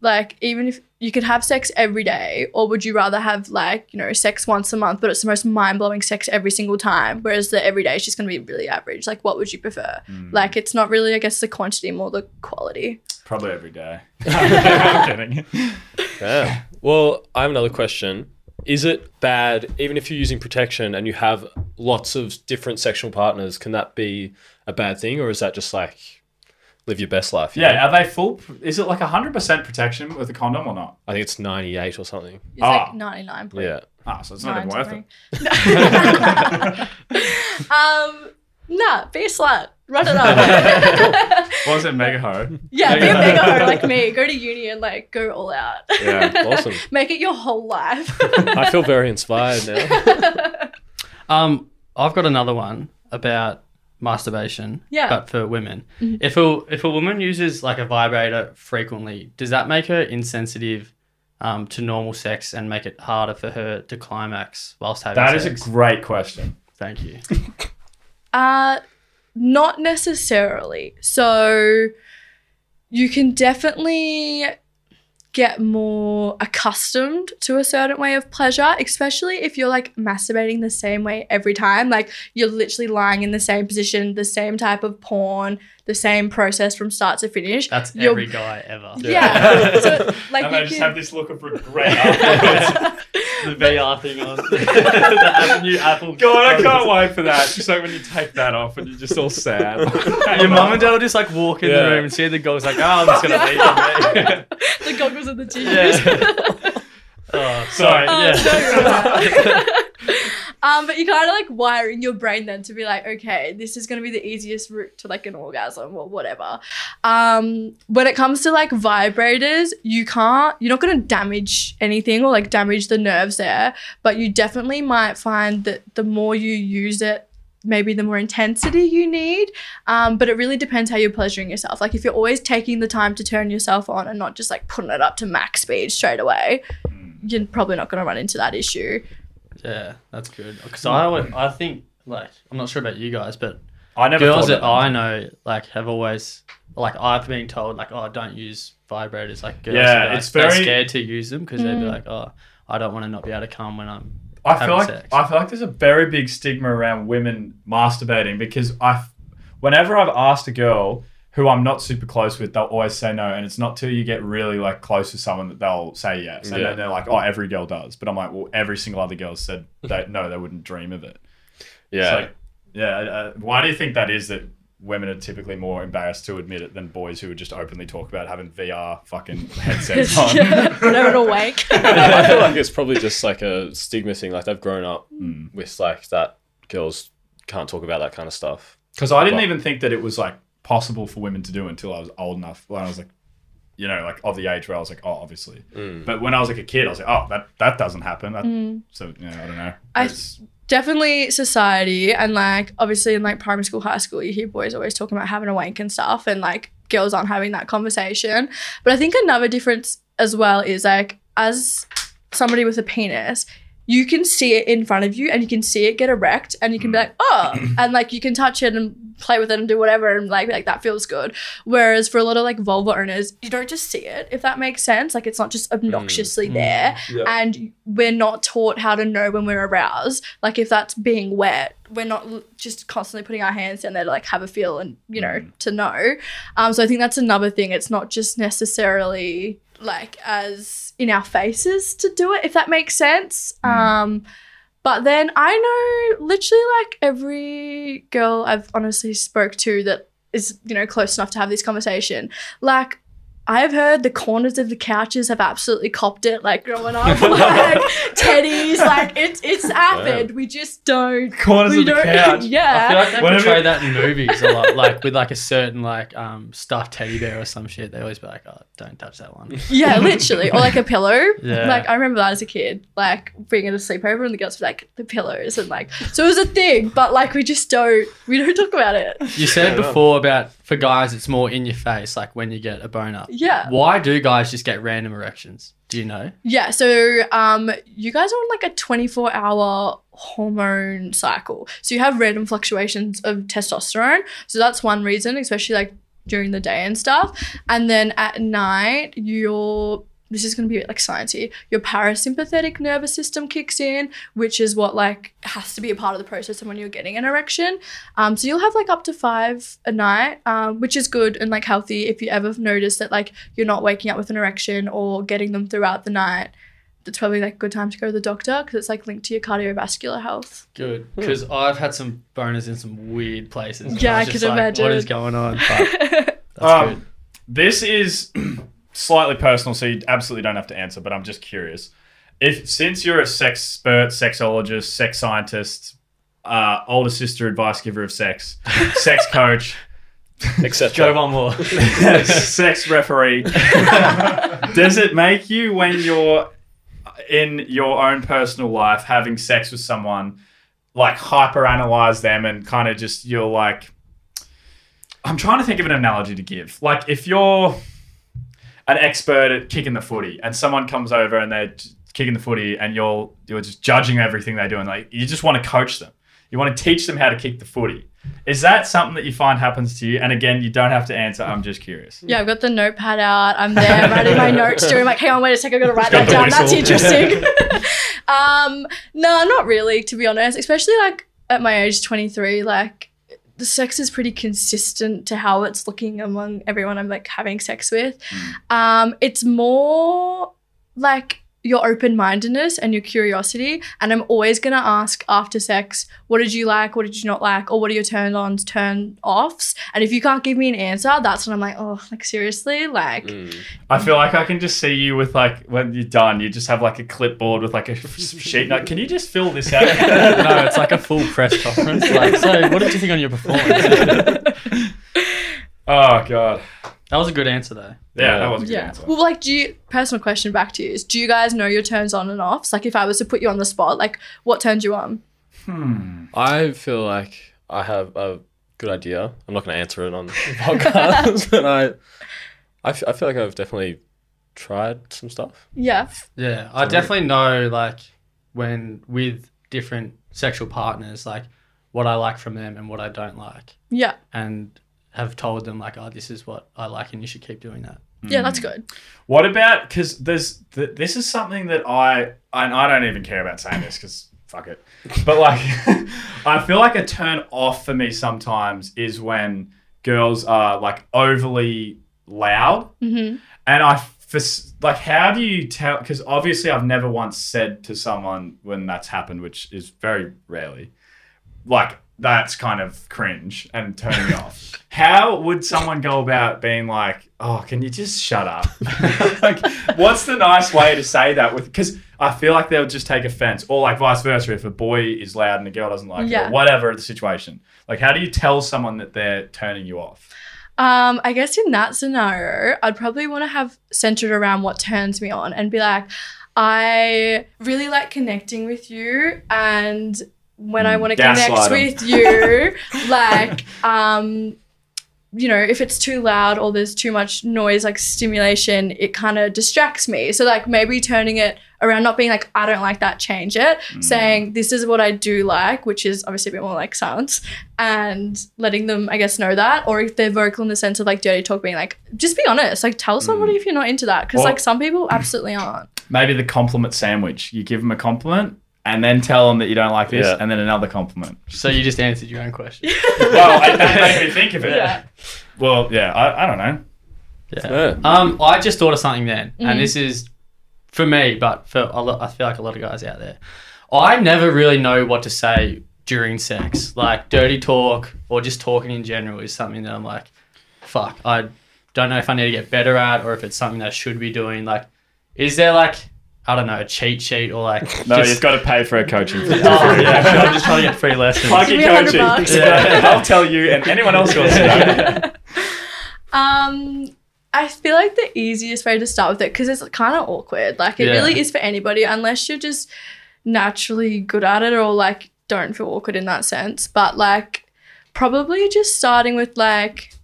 like even if you could have sex every day or would you rather have like you know sex once a month but it's the most mind-blowing sex every single time whereas the every day is just going to be really average like what would you prefer hmm. like it's not really i guess the quantity more the quality Probably every day. <laughs> <laughs> I'm kidding. Yeah. Well, I have another question. Is it bad, even if you're using protection and you have lots of different sexual partners, can that be a bad thing? Or is that just like live your best life? you Yeah, are they full? Is it like hundred percent protection with a condom or not? I think it's 98 or something. it's Ah. like 99 point Yeah. Ah, so it's not even worth it. <laughs> um nah be a slut run it up <laughs> What was it, mega ho? yeah be a mega hoe like me go to uni and like go all out Yeah. <laughs> Awesome. make it your whole life I feel very inspired now. Um, I've got another one about masturbation. Yeah. But for women, if a if a woman uses like a vibrator frequently, does that make her insensitive um, to normal sex and make it harder for her to climax whilst having sex? That is a great question. Thank you. <laughs> Uh not necessarily. So you can definitely get more accustomed to a certain way of pleasure, especially if you're like masturbating the same way every time. Like you're literally lying in the same position, the same type of porn, the same process from start to finish. That's You're- every guy ever. Yeah. <laughs> so, like and I just can- have this look of regret afterwards. <laughs> The VR thing on. <laughs> the Apple, new Apple. God, I can't wait for that. Just like when you take that off and you're just all sad. Your mum and dad will just like walk in Yeah. the room and see the girls like, oh, I'm just gonna leave the goggles and the there. tissues. yeah. oh, sorry. Oh, yeah. no, you're right. Um, but you kind of like wire in your brain then to be like, okay, this is gonna be the easiest route to like an orgasm or whatever. Um, when it comes to like vibrators, you can't, you're not gonna damage anything or like damage the nerves there, but you definitely might find that the more you use it. Maybe the more intensity you need, um, but it really depends how you're pleasuring yourself. Like if you're always taking the time to turn yourself on and not just like putting it up to max speed straight away, you're probably not going to run into that issue. Yeah, that's good. Because I would, I think like I'm not sure about you guys, but I never girls thought that I know like have always like I've been told like oh don't use vibrators like girls Yeah, are, like, it's very- scared to use them because Mm. they'd be like oh I don't want to not be able to come when I'm I feel having like sex. I feel like there's a very big stigma around women masturbating because I, whenever I've asked a girl who I'm not super close with, they'll always say no, and it's not till you get really like close to someone that they'll say yes, and Yeah. then they're like, oh, every girl does, but I'm like, well, every single other girl said that no, they wouldn't dream of it. Yeah. It's like, yeah. Uh, why do you think that is that? Women are typically more embarrassed to admit it than boys who would just openly talk about having VR fucking headsets <laughs> on. yeah, never awake. I feel like it's probably just like a stigma thing. Like they've grown up Mm. with like that girls can't talk about that kind of stuff. Because I didn't Well- even think that it was like possible for women to do until I was old enough. When I was like, you know, like of the age where I was like, oh, obviously. Mm. But when I was like a kid, I was like, oh, that that doesn't happen. That, Mm. So yeah, I don't know. I- It's- Definitely society and like obviously in like primary school, high school, you hear boys always talking about having a wank and stuff, and like girls aren't having that conversation. But I think another difference as well is like as somebody with a penis, you can see it in front of you and you can see it get erect and you can be like, mm. oh, and like you can touch it and play with it and do whatever and like like that feels good. Whereas for a lot of like vulva owners, you don't just see it, if that makes sense. Like it's not just mm. obnoxiously mm. there. Yeah. And we're not taught how to know when we're aroused. Like if that's being wet, we're not just constantly putting our hands down there to like have a feel and you know to know. Um, so I think that's another thing. It's not just necessarily like as in our faces to do it, if that makes sense. Um, but then I know literally like every girl I've honestly spoke to that is you know close enough to have this conversation, like. I've heard the corners of the couches have absolutely copped it, like growing up, <laughs> like teddies, like it's it's happened. We just don't. corners we of the don't. couch. <laughs> I feel yeah. like they Whenever- portray that in movies a lot, like with like a certain like um stuffed teddy bear or some shit. They always be like, "Oh, don't touch that one." <laughs> Yeah, literally. Or like a pillow. Yeah. Like I remember that as a kid, like being at a sleepover and the girls were like the pillows and like so it was a thing, but like we just don't we don't talk about it. You said before about for guys, it's more in your face, like when you get a boner. Yeah. Why do guys just get random erections? Do you know? Yeah. So um you guys are on like a 24 hour hormone cycle. So you have random fluctuations of testosterone. So that's one reason, especially like during the day and stuff. And then at night, your this is going to be like sciencey. Your parasympathetic nervous system kicks in, which is what like has to be a part of the process of when you're getting an erection. Um, so you'll have like up to five a night, um, which is good and like healthy. If you ever notice that like you're not waking up with an erection or getting them throughout the night, that's probably like a good time to go to the doctor because it's like linked to your cardiovascular health. Good, because I've had some boners in some weird places. Yeah, was I just could like, imagine. What is going on? <laughs> But that's Um, good. This is slightly personal, so you absolutely don't have to answer. But I'm just curious. If since you're a sex expert, sexologist, sex scientist, uh, older sister, advice giver of sex, <laughs> sex coach, Except Go one more. sex referee. <laughs> Does it make you when you're in your own personal life having sex with someone like hyper analyze them and kind of just you're like I'm trying to think of an analogy to give. Like if you're an expert at kicking the footy and someone comes over and they're kicking the footy and you're you're just judging everything they do and like you just want to coach them. You want to teach them how to kick the footy. Is that something that you find happens to you? And again, you don't have to answer. I'm just curious. Yeah, I've got the notepad out. I'm there writing my notes, doing like, hang on, wait a second, I've got to write got that down. That's interesting. <laughs> <laughs> um, no, not really, to be honest. Especially like at my age, 23, like the sex is pretty consistent to how it's looking among everyone I'm like having sex with. Um, it's more like your open mindedness and your curiosity. And I'm always going to ask after sex, what did you like? What did you not like? Or what are your turn ons, turn offs? And if you can't give me an answer, that's when I'm like, oh, like seriously? Like, mm. I feel like I can just see you with like when you're done, you just have like a clipboard with like a sheet note. Can you just fill this out? <laughs> no, it's like a full press <laughs> conference. Like, so what did you think on your performance? <laughs> oh god. That was a good answer though. Yeah, that was a good yeah. answer. Well, like, do you, personal question back to you is, do you guys know your turns on and offs? Like, if I was to put you on the spot, like, what turns you on? Hmm. I feel like I have a good idea. I'm not going to answer it on the <laughs> podcast, but I, I, f- I feel like I've definitely tried some stuff. Yeah. Yeah, I definitely know like when with different sexual partners, like what I like from them and what I don't like, Yeah. and have told them like, oh, this is what I like, and you should keep doing that. Yeah, that's good. What about because there's th- this is something that I and I don't even care about saying this because fuck it, but like <laughs> I feel like a turn off for me sometimes is when girls are like overly loud, Mm-hmm. and I for, like how do you tell? Because obviously I've never once said to someone when that's happened, which is very rarely, like that's kind of cringe and turn me off. How would someone go about being like, "Oh, can you just shut up?" <laughs> like, what's the nice way to say that? With because I feel like they'll just take offense, or like vice versa. If a boy is loud and a girl doesn't like it, Yeah. or whatever the situation. Like, how do you tell someone that they're turning you off? Um, I guess in that scenario, I'd probably want to have centered around what turns me on and be like, I really like connecting with you and when I mm. want to connect with you, <laughs> like, um, you know, if it's too loud or there's too much noise, like stimulation, it kind of distracts me. So, like, maybe turning it around, not being like, I don't like that, change it, mm. saying, this is what I do like, which is obviously a bit more like silence, and letting them, I guess, know that. Or if they're vocal in the sense of like dirty talk, being like, just be honest, like, tell somebody mm. if you're not into that. Because, Or- like, some people absolutely aren't. Maybe the compliment sandwich. You give them a compliment and then tell them that you don't like this, Yeah. and then another compliment. So you just answered your own question. <laughs> well, it, that made me think of it. Yeah. Well, yeah, I, I don't know. Yeah. Yeah. Um, I just thought of something then, Mhm. and this is for me, but for a lot, I feel like a lot of guys out there. I never really know what to say during sex. Like dirty talk or just talking in general is something that I'm like, fuck, I don't know if I need to get better at or if it's something that I should be doing. Like, is there like, I don't know, a cheat sheet or like, <laughs> No, just- you've got to pay for a coaching fee. <laughs> oh, yeah, <laughs> I'm just trying to get free lessons. Plug your Give me 100 coaching. Yeah, I'll tell you, and anyone else wants to know. Um, I feel like the easiest way to start with it because it's kind of awkward. Like it Yeah. really is for anybody, unless you're just naturally good at it or like don't feel awkward in that sense. But like probably just starting with like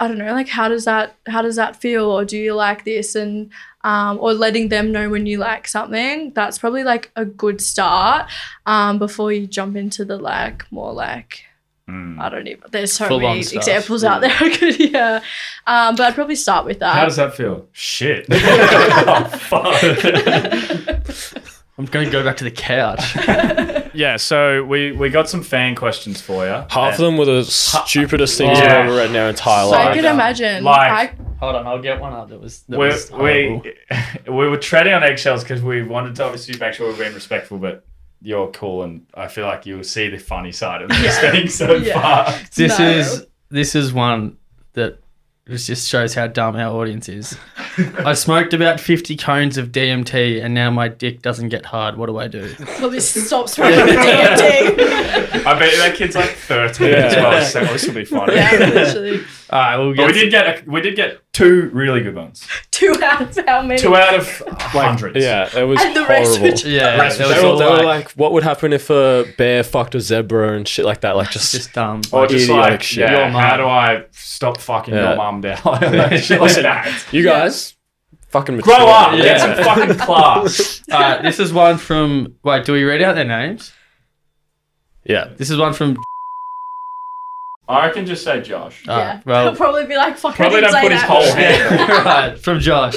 I don't know, like how does that how does that feel or do you like this and um, or letting them know when you like something. That's probably like a good start um, before you jump into the like more like I don't even. There's so Full-on many stuff. examples out there. <laughs> I could, yeah. Um, but I'd probably start with that. How does that feel? Shit. <laughs> <laughs> oh, fuck. I'm going to go back to the couch. <laughs> yeah, so we, we got some fan questions for you. Half of them were the stupidest things Yeah. I've ever read in our entire I life. could Like, imagine. like- I, Hold on, I'll get one up. That was, that we was horrible. we <laughs> we were treading on eggshells because we wanted to obviously make sure we're being respectful, but you're cool, and I feel like you'll see the funny side of this Yeah. thing so Yeah. far. This No. is this is one that just shows how dumb our audience is. I smoked about 50 cones of DMT and now my dick doesn't get hard. What do I do? probably stop smoking <laughs> the DMT. I bet that kid's like 13 as well, so this will be funny. yeah, literally. All right, we'll But get we did get a, we did get two really good ones. <laughs> Two out of how many? Two out of hundreds. Yeah, it was And the rest horrible. were just- yeah, rest there was was They were, all they were like, like, what would happen if a bear fucked a zebra and shit like that? Like just, just dumb. Or just idiotic like, shit. yeah, Your mum. how do I stop fucking Yeah. your mum down? <laughs> <laughs> Shit like that. you guys, fucking mature. Grow up, Yeah. get some fucking class. All right, this is one from. Wait, do we read out their names? Yeah, This is one from. I can just say Josh. All yeah. <laughs> well, He'll probably be like, fuck, Probably I didn't don't say put his that. whole <laughs> hand. <laughs> right, from Josh.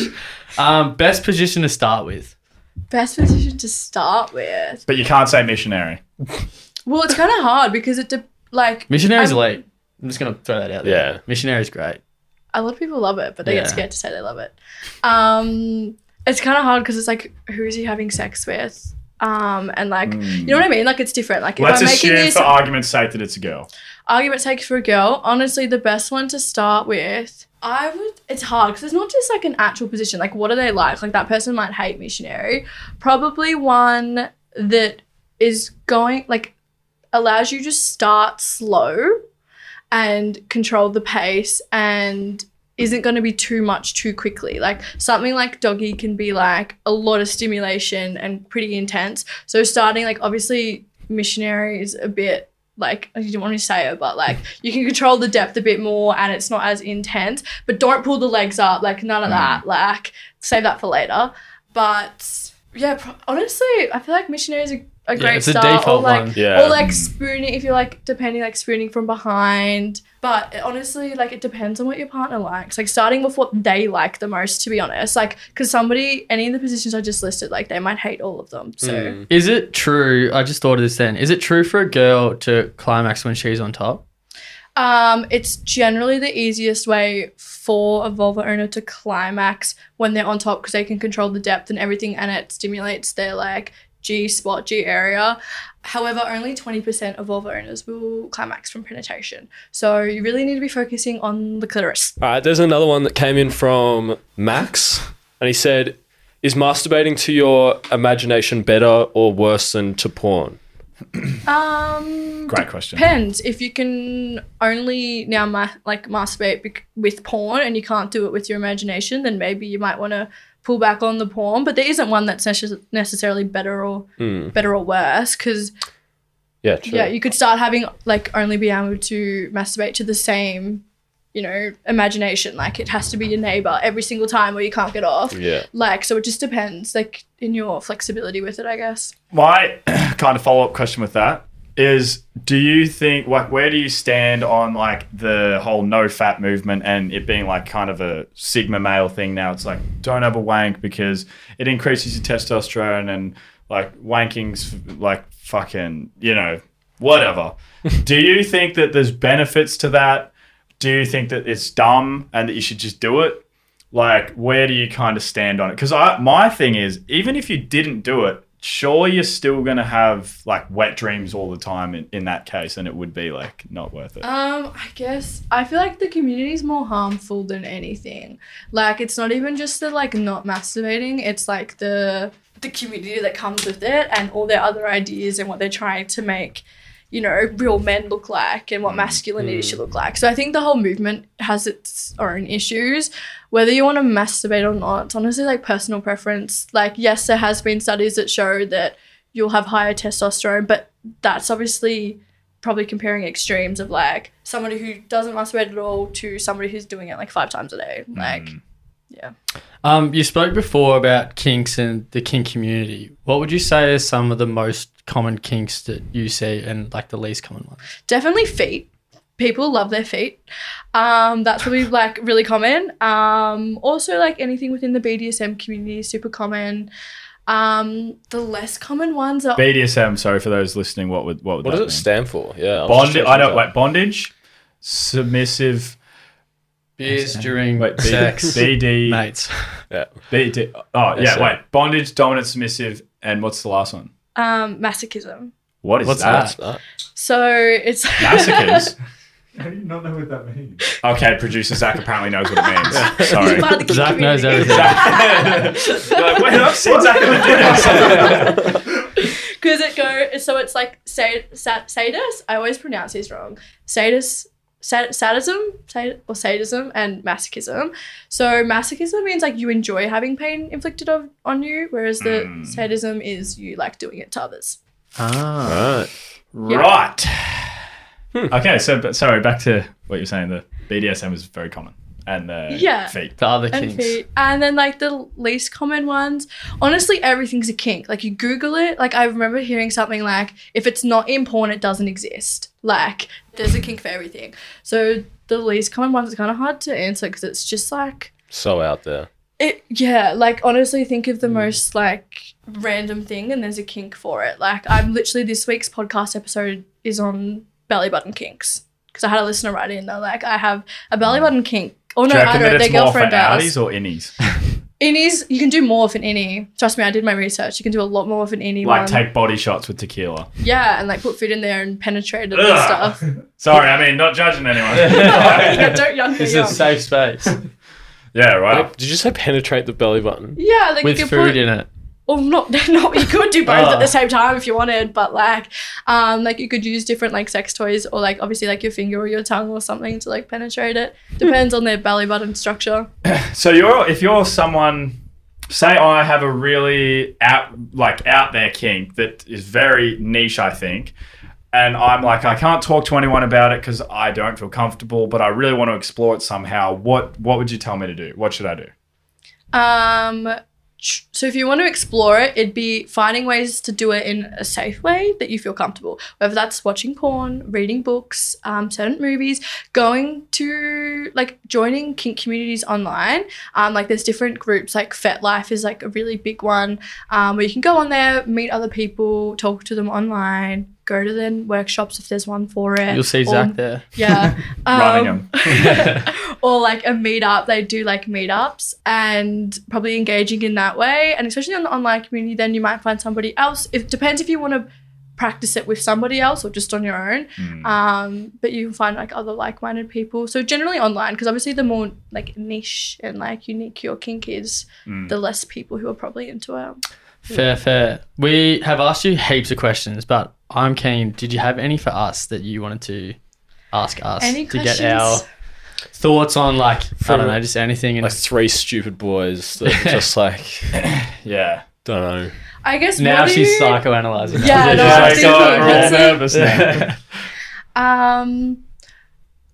Um, best position to start with. Best position to start with. But you can't say missionary. Well, it's kind of hard because it, de- like, Missionary's I'm- elite. I'm just gonna throw that out there. Yeah. Missionary's great. a lot of people love it, but they Yeah. get scared to say they love it. Um, it's kind of hard because it's like, who is he having sex with? Um, and like, you know what I mean? Like, it's different. Like, if Hmm. Let's I'm making assume this for argument's sake that it's a girl. argument sake for a girl, honestly, the best one to start with, I would. It's hard because it's not just like an actual position. Like, what are they like? Like, that person might hate missionary. Probably one that is going like allows you to start slow and control the pace and isn't going to be too much too quickly. Like something like doggy can be like a lot of stimulation and pretty intense. So starting like obviously missionary is a bit like I didn't want to say it, but like you can control the depth a bit more and it's not as intense. But don't pull the legs up, like none of mm. that. Like save that for later. But yeah, pro- honestly, I feel like missionary is a, a great it's a start. or default like one. Yeah. or like spooning if you're like depending like spooning from behind but it- honestly like it depends on what your partner likes like starting with what they like the most to be honest like because somebody any of the positions i just listed like they might hate all of them so Mm. Is it true? I just thought of this then. Is it true for a girl to climax when she's on top? um it's generally the easiest way for a vulva owner to climax when they're on top because they can control the depth and everything and it stimulates their like G spot, G area. However, only 20% of vulva owners will climax from penetration. So you really need to be focusing on the clitoris. All right, there's another one that came in from Max, and he said, "Is masturbating to your imagination better or worse than to porn?" Um, Great question. depends. If you can only now ma- like masturbate bec- with porn and you can't do it with your imagination, then maybe you might want to pull back on the porn. But there isn't one that's necess- necessarily better or hmm. better or worse because Yeah, true. yeah, you could start having like only be able to masturbate to the same, you know, imagination. Like it has to be your neighbor every single time, or you can't get off. yeah. Like so, it just depends. Like in your flexibility with it, I guess. My <clears throat> kind of follow up question with that is do you think like where do you stand on like the whole no fap movement and it being like kind of a sigma male thing now? It's like don't have a wank because it increases your testosterone and like wanking's like fucking you know whatever. <laughs> Do you think that there's benefits to that? Do you think that it's dumb and that you should just do it? Like where do you kind of stand on it? Because i my thing is even if you didn't do it sure you're still gonna have like wet dreams all the time in, in that case and it would be like not worth it Um, I guess I feel like the community is more harmful than anything. Like it's not even just the like not masturbating, it's like the the community that comes with it and all their other ideas and what they're trying to make, you know, real men look like and what mm. masculinity mm. should look like. So I think the whole movement has its own issues. Whether you want to masturbate or not, it's honestly like personal preference. Like yes, there has been studies that show that you'll have higher testosterone, but that's obviously probably comparing extremes of like somebody who doesn't masturbate at all to somebody who's doing it like five times a day. Like, mm. Yeah. Um, you spoke before about kinks and the kink community. What would you say are some of the most common kinks that you see and like the least common ones? Definitely feet. People love their feet. Um, that's probably <laughs> like really common. Um, also like anything within the BDSM community is super common. Um, the less common ones are bdsm sorry for those listening what would what would What that does it stand for? Yeah. Bondage i don't like bondage submissive Beers during wait B- sex, bd mates. Yeah. BD, oh yeah wait bondage dominant submissive and what's the last one um masochism. what is What's that that? So it's <laughs> masochist <laughs> How do you not know what that means? okay producer zach apparently knows what it means <laughs> sorry part of the Zach knows community. everything. You're like, wait, I've seen Zach at the dinner. Because it go so it's like sad, sad, sadist. I always pronounce these wrong. Sadist, sad, sadism, sad, or sadism, and masochism. So masochism means like you enjoy having pain inflicted of, on you, whereas the Mm. sadism is you like doing it to others. Ah. Right. Right. Okay, so but sorry, back to what you're saying. The BDSM is very common. And the Yeah. feet. The other and kinks. feet. And then like the least common ones, honestly, everything's a kink. Like you Google it. Like I remember hearing something like, if it's not in porn, it doesn't exist. Like there's a kink for everything. So the least common ones are kind of hard to answer because it's just like So out there. it. Yeah, like honestly, think of the Hmm. most like random thing, and there's a kink for it. Like I'm literally this week's podcast episode is on belly button kinks because I had a listener write in. They're like, I have a belly button kink. Oh Do no, you I reckon don't. that Their it's more for girlfriend does. outies or innies? <laughs> Innies, you can do more with an innie. Trust me, I did my research. You can do a lot more with an innie like one. take body shots with tequila. yeah, and like put food in there and penetrate it and Ugh. stuff. <laughs> Sorry, I mean not judging anyone. <laughs> yeah, don't young This is young. a safe space yeah, right. Did you say penetrate the belly button? Yeah, like with you food put, in it. Or not, <laughs> not. You could do both Oh. at the same time if you wanted, but like, um, like you could use different like sex toys or like obviously like your finger or your tongue or something to like penetrate it. Depends on their belly button structure. <clears throat> So you're if you're someone say I have a really out like out there kink that is very niche, I think. And I'm like, I can't talk to anyone about it because I don't feel comfortable, but I really want to explore it somehow. What what would you tell me to do? What should I do? Um, so if you want to explore it, it'd be finding ways to do it in a safe way that you feel comfortable. Whether that's watching porn, reading books, um, certain movies, going to like joining kink communities online. Um, like there's different groups. Like FetLife is like a really big one, um, where you can go on there, meet other people, talk to them online. Go to then workshops if there's one for it. You'll see or- Zach there. Yeah. Running <laughs> Um, 'em. <laughs> <laughs> or like a meetup. They do like meetups and probably engaging in that way. And especially on the online community, then you might find somebody else. It depends if you want to practice it with somebody else or just on your own. Hmm. Um, but you can find like other like-minded people. So generally online, because obviously the more like niche and like unique your kink is, Hmm. the less people who are probably into it. Fair, fair. We have asked you heaps of questions, but I'm keen. Did you have any for us that you wanted to ask us Any to get our thoughts on, like, I don't know, just anything? And Like three stupid boys that are just <laughs> like Yeah. don't know. I guess now what do she's you- psychoanalyzing. Yeah, no, Yeah, I'm so we're all thinking. nervous now. <laughs> Um,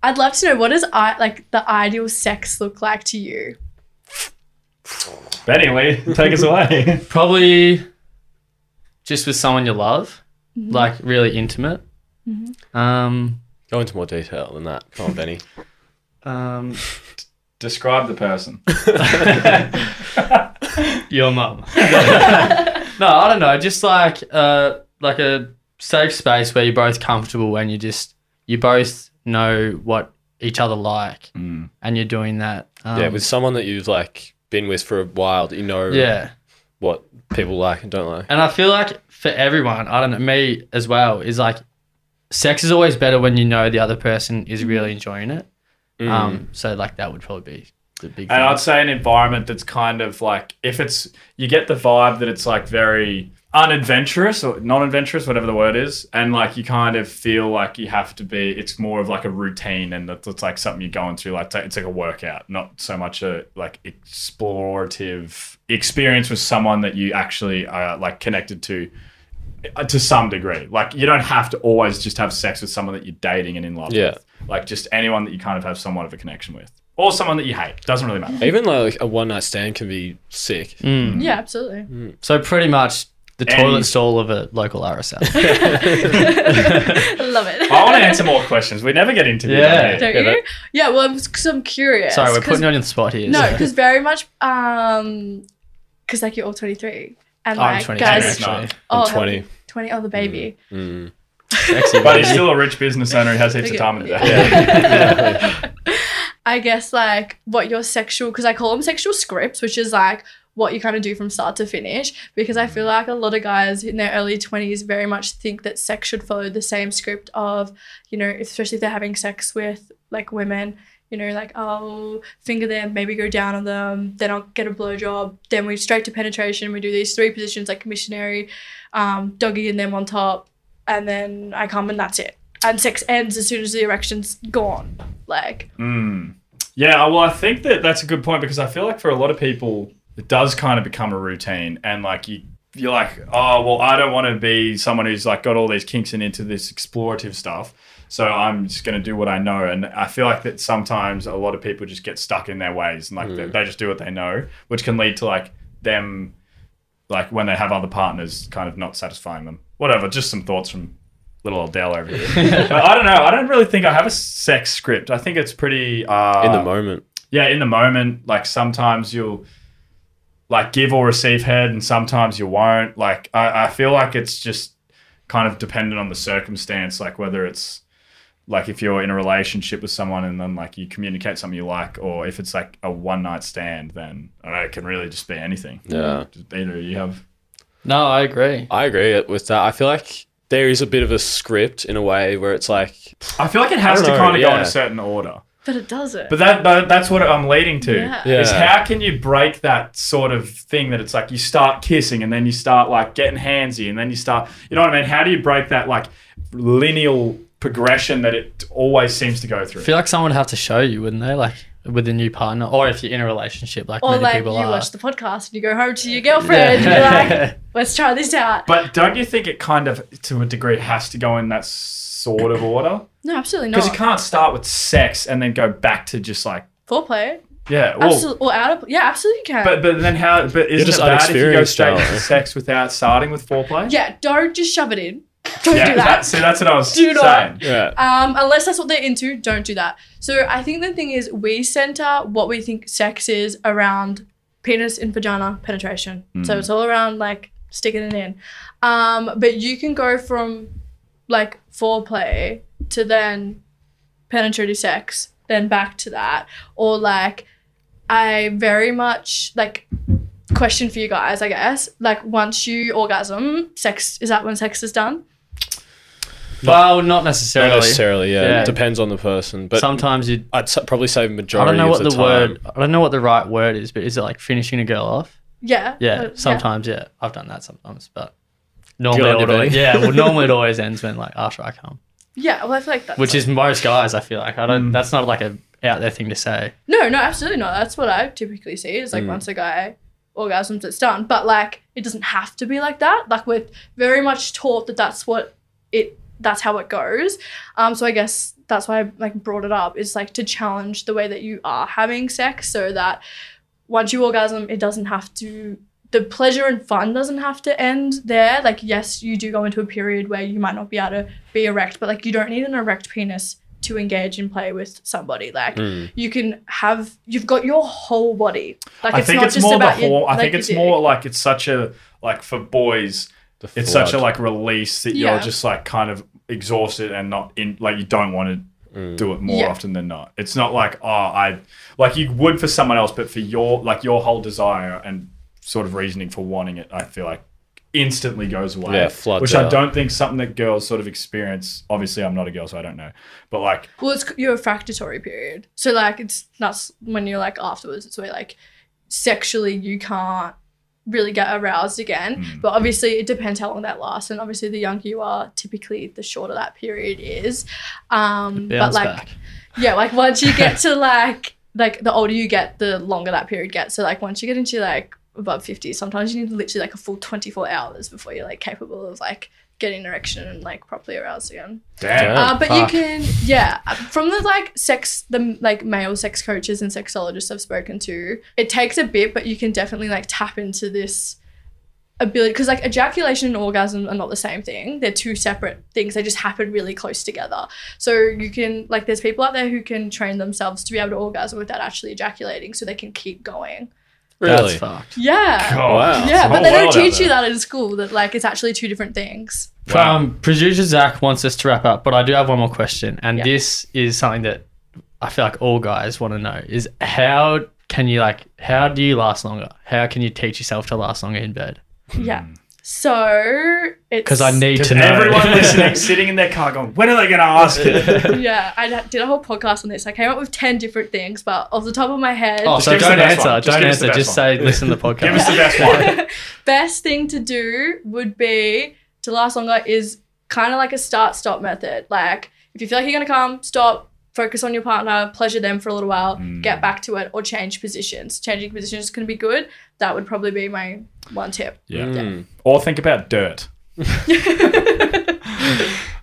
I'd love to know what does I like the ideal sex look like to you? But anyway, <laughs> take us away. <laughs> Probably just with someone you love, Mm-hmm. like really intimate. Um, Go into more detail than that. Come on, Benny. <laughs> um, Describe the person. your mum. no, I don't know. Just like uh, like a safe space where you're both comfortable and you just you both know what each other like, Mm. and you're doing that. Um, yeah, with someone that you've like been with for a while, you know yeah. what people like and don't like. And I feel like for everyone, I don't know, me as well, is like sex is always better when you know the other person is really enjoying it. Mm. Um, so like that would probably be the big thing. And I'd say an environment that's kind of like if it's you get the vibe that it's like very unadventurous or non-adventurous, whatever the word is, and like you kind of feel like you have to be. It's more of like a routine, and it's, it's like something you're going through. Like it's like a workout, not so much a like explorative experience with someone that you actually are like connected to. uh, To some degree, like you don't have to always just have sex with someone that you're dating and in love Yeah. with. Like just anyone that you kind of have somewhat of a connection with, or someone that you hate. Doesn't really matter. Even like a one night stand can be sick. Mm. Yeah, absolutely. So pretty much the Any- toilet stall of a local RSL. I <laughs> love it. I want to answer more questions. We never get interviewed. Yeah. Don't Yeah, you? Yeah, well, because I'm curious. Sorry, we're 'cause- putting you on the spot here. No, <laughs> so- because very much, um, because like you're all 23, and I'm like 23 guys, actually. actually. oh, I'm 20. 20, oh, the baby. Mm. Sexy, But he's still a rich business owner. He has heaps of time in the day. Yeah. <laughs> I guess like what your sexual, because I call them sexual scripts, which is like what you kind of do from start to finish. Because I feel like a lot of guys in their early 20s very much think that sex should follow the same script of, you know, especially if they're having sex with like women. You know, like I'll finger them, maybe go down on them, then I'll get a blowjob, then we straight to penetration. We do these three positions like missionary, um, doggy, and then on top, and then I come and that's it. And sex ends as soon as the erection's gone. Like, Mm. Yeah, well, I think that that's a good point because I feel like for a lot of people, it does kind of become a routine, and like you, you're like, oh well, I don't want to be someone who's like got all these kinks and into this explorative stuff. So I'm just going to do what I know, and I feel like that sometimes a lot of people just get stuck in their ways and like they, they just do what they know, which can lead to like them, like when they have other partners, kind of not satisfying them. Whatever. Just some thoughts from little Adele over here. <laughs> but I don't know. I don't really think I have a sex script. I think it's pretty uh, in the moment. yeah, in the moment, like sometimes you'll like give or receive head, and sometimes you won't. Like I, I feel like it's just kind of dependent on the circumstance, like whether it's like if you're in a relationship with someone and then like you communicate something you like, or if it's like a one night stand, then I don't know, it can really just be anything. Yeah. Just either you have No, I agree. I agree with that. I feel like there is a bit of a script in a way where it's like I feel like it has to know, kind of go in a certain order. But it doesn't. But that, but that's what I'm leading to. Yeah. Yeah. Is how can you break that sort of thing that it's like you start kissing and then you start like getting handsy and then you start, you know what I mean? How do you break that like lineal progression that it always seems to go through? I feel like someone would have to show you, wouldn't they? Like with a new partner, or if you're in a relationship, like or many like you are. watch the podcast and you go home to your girlfriend and you're like, <laughs> let's try this out. but don't you think it kind of, to a degree, has to go in that sort of order? No, absolutely not. Because you can't start with sex and then go back to just like, Foreplay. yeah, well, Absolutely. Or out of, yeah, absolutely you can. but but then how? But isn't just it bad if you go straight now. to sex without starting with foreplay? yeah, don't just shove it in. <laughs> Don't Yeah, do that. see, that's what I was Do not. saying. yeah. Um, unless that's what they're into, don't do that. So I think the thing is, we center what we think sex is around penis and vagina penetration. So it's all around like sticking it in. Um, but you can go from like foreplay to then penetrative sex, then back to that, or like I very much like question for you guys, I guess. Like once you orgasm, sex is that when sex is done? well, not necessarily. Not necessarily. necessarily, yeah. Yeah. It depends on the person. But Sometimes you. I'd s- probably say the majority. I don't know what the, the, word. I don't know what the right word is, but is it like finishing a girl off? Yeah. Yeah, Uh, sometimes. Yeah, I've done that sometimes, but normally, it you, always, yeah. Well, normally it <laughs> always ends when like after I come, Yeah, well, I feel like that's which is most guys. I feel like I Mm. don't. That's not like a out there thing to say. no, no, absolutely not. That's what I typically see. Is like once a guy orgasms, it's done. But like, it doesn't have to be like that. Like we're very much taught that that's what it. That's how it goes. Um, so I guess that's why I like brought it up. Is like to challenge the way that you are having sex, so that once you orgasm, it doesn't have to. The pleasure and fun doesn't have to end there. Like, yes, you do go into a period where you might not be able to be erect, but like, you don't need an erect penis to engage and play with somebody. Like, you can have, you've got your whole body. Like, I it's think not it's just more the about your. I like, think your it's dick. more like it's such a like for boys. The It's such a like release that Yeah. you're just like kind of exhausted and not in like you don't want to Mm. do it more Yeah. often than not. It's not like oh I like you would for someone else, but for your like your whole desire and sort of reasoning for wanting it, I feel like instantly goes away. Yeah, floods which I out. don't think something that girls sort of experience. Obviously, I'm not a girl, so I don't know. But like Well, it's your refractory period. So like it's that's when you're like afterwards. It's where like sexually you can't really get aroused again. Hmm. But obviously it depends how long that lasts. And obviously the younger you are, typically the shorter that period is. Um, but like back. yeah, like once you get <laughs> to like like the older you get, the longer that period gets. So like once you get into like above fifty, sometimes you need literally like a full twenty four hours before you're like capable of like getting an erection and like properly aroused again. damn. Uh, but fuck. you can, yeah, from the like sex, the like male sex coaches and sexologists I've spoken to, it takes a bit, but you can definitely like tap into this ability because like ejaculation and orgasm are not the same thing. They're two separate things. They just happen really close together. So you can like, there's people out there who can train themselves to be able to orgasm without actually ejaculating, so they can keep going. Really? That's fucked. Yeah. God, Wow. Yeah, but they don't teach you that in school. That like it's actually two different things. Wow. Um, producer Zach wants us to wrap up, but I do have one more question, and Yeah. this is something that I feel like all guys want to know: is how can you like how do you last longer? How can you teach yourself to last longer in bed? Yeah. So it's Because I need to know. everyone <laughs> listening, sitting in their car, going, "When are they going to ask it?" <laughs> yeah, I did a whole podcast on this. I came up with 10 different things, but off the top of my head, Oh, Just so don't answer. Just Don't give us the answer. best Just one. say listen to the podcast. <laughs> Give us the best one. best thing to do would be to last longer is kind of like a start stop method. Like, if you feel like you're going to come, stop focus on your partner, pleasure them for a little while, Mm. get back to it, or change positions. Changing positions can be good. That would probably be my one tip. Yeah. Mm. Or think about dirt. <laughs> <laughs>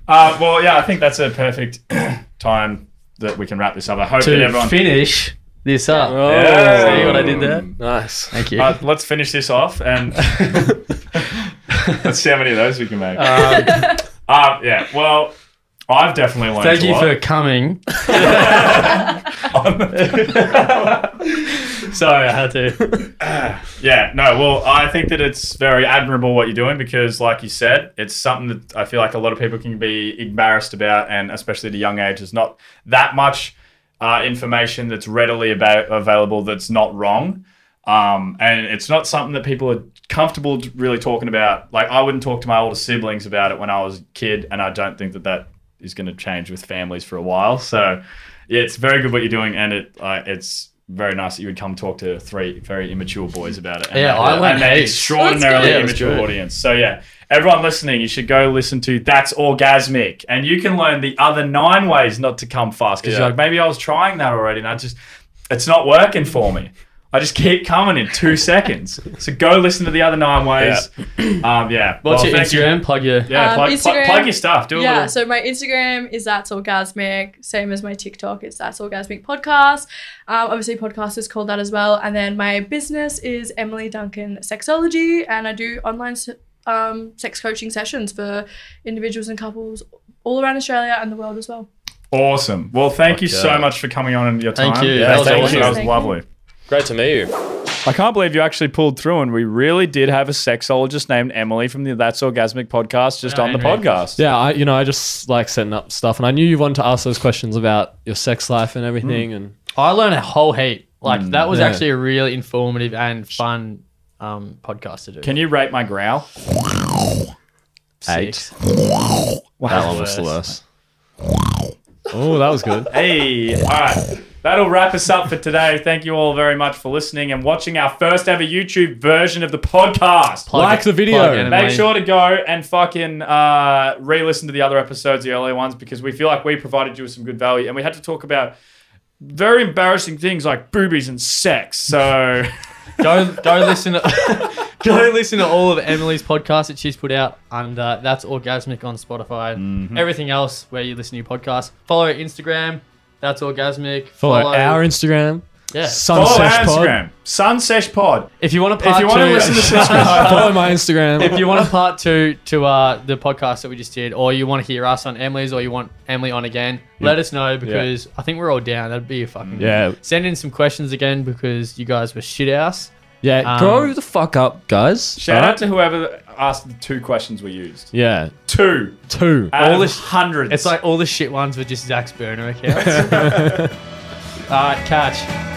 uh, well, yeah, I think that's a perfect <clears throat> time that we can wrap this up. I hope that To everyone. finish this up. Yeah. See what I did there? Nice. Thank you. Uh, let's finish this off and <laughs> let's see how many of those we can make. Um, Uh, yeah, well, I've definitely learned thank you for coming. <laughs> Sorry, I had to. <sighs> Yeah, no, well, I think that it's very admirable what you're doing because, like you said, it's something that I feel like a lot of people can be embarrassed about, and especially at a young age, there's not that much uh, information that's readily about, available that's not wrong. Um, and it's not something that people are comfortable really talking about. Like, I wouldn't talk to my older siblings about it when I was a kid, and I don't think that that is going to change with families for a while. So, yeah, it's very good what you're doing, and it uh, it's very nice that you would come talk to three very immature boys about it. And Yeah, that- I learned and that extraordinarily Yeah, immature audience. So yeah, everyone listening, you should go listen to That's Orgasmic, and you can learn the other nine ways not to come fast. Because Yeah. you're like, maybe I was trying that already, and I just, it's not working for me. I just keep coming in two seconds. So go listen to the other nine ways. Yeah. <clears throat> Um, yeah. What's Well, your thank you. Instagram? Plug your. Yeah, Um, plug, plug, Instagram- plug your stuff. Do a yeah, little. so my Instagram is that's orgasmic, same as my TikTok. It's that's orgasmic podcast. Um, obviously, podcast is called that as well. And then my business is Emily Duncan Sexology, and I do online um, sex coaching sessions for individuals and couples all around Australia and the world as well. Awesome. Well, thank you so much for coming on and your time. Thank you. Yeah, That was that was, awesome. that was Thank you. lovely. Great to meet you. I can't believe you actually pulled through, and we really did have a sexologist named Emily from the That's Orgasmic podcast just Yeah, on the Henry. podcast. Yeah, I you know I just like setting up stuff, and I knew you wanted to ask those questions about your sex life and everything, and I learned a whole heap. Like that was Yeah. actually a really informative and fun um, podcast to do. Can you rate my growl? Six. that one was the worse. worst. Oh, that was good. Hey, all right. That'll wrap us up for today. Thank you all very much for listening and watching our first ever YouTube version of the podcast. Plug Like it- the video. plug it, Make sure to go and fucking uh, re-listen to the other episodes, the earlier ones, because we feel like we provided you with some good value, and we had to talk about very embarrassing things like boobies and sex. So <laughs> go go listen to <laughs> go listen to all of Emily's podcasts that she's put out, and uh, that's orgasmic on Spotify. Mm-hmm. Everything else where you listen to your podcast, follow her Instagram. That's orgasmic. Follow our Instagram. yeah. follow Sunsesh our Pod. Instagram, Sunsesh Pod. If you want to If you want to two- listen to <laughs> subscribe, Follow my Instagram. if you want a part two to uh, the podcast that we just did, or you want to hear us on Emily's, or you want Emily on again, let us know because I think we're all down. That'd be a fucking yeah, Send in some questions again because you guys were shit house. Yeah. Um, grow the fuck up, guys. shout Alright? out to whoever asked the two questions we used. yeah, Two two. out All the- hundreds. It's like all the shit ones were just Zach's burner accounts. <laughs> All right, catch.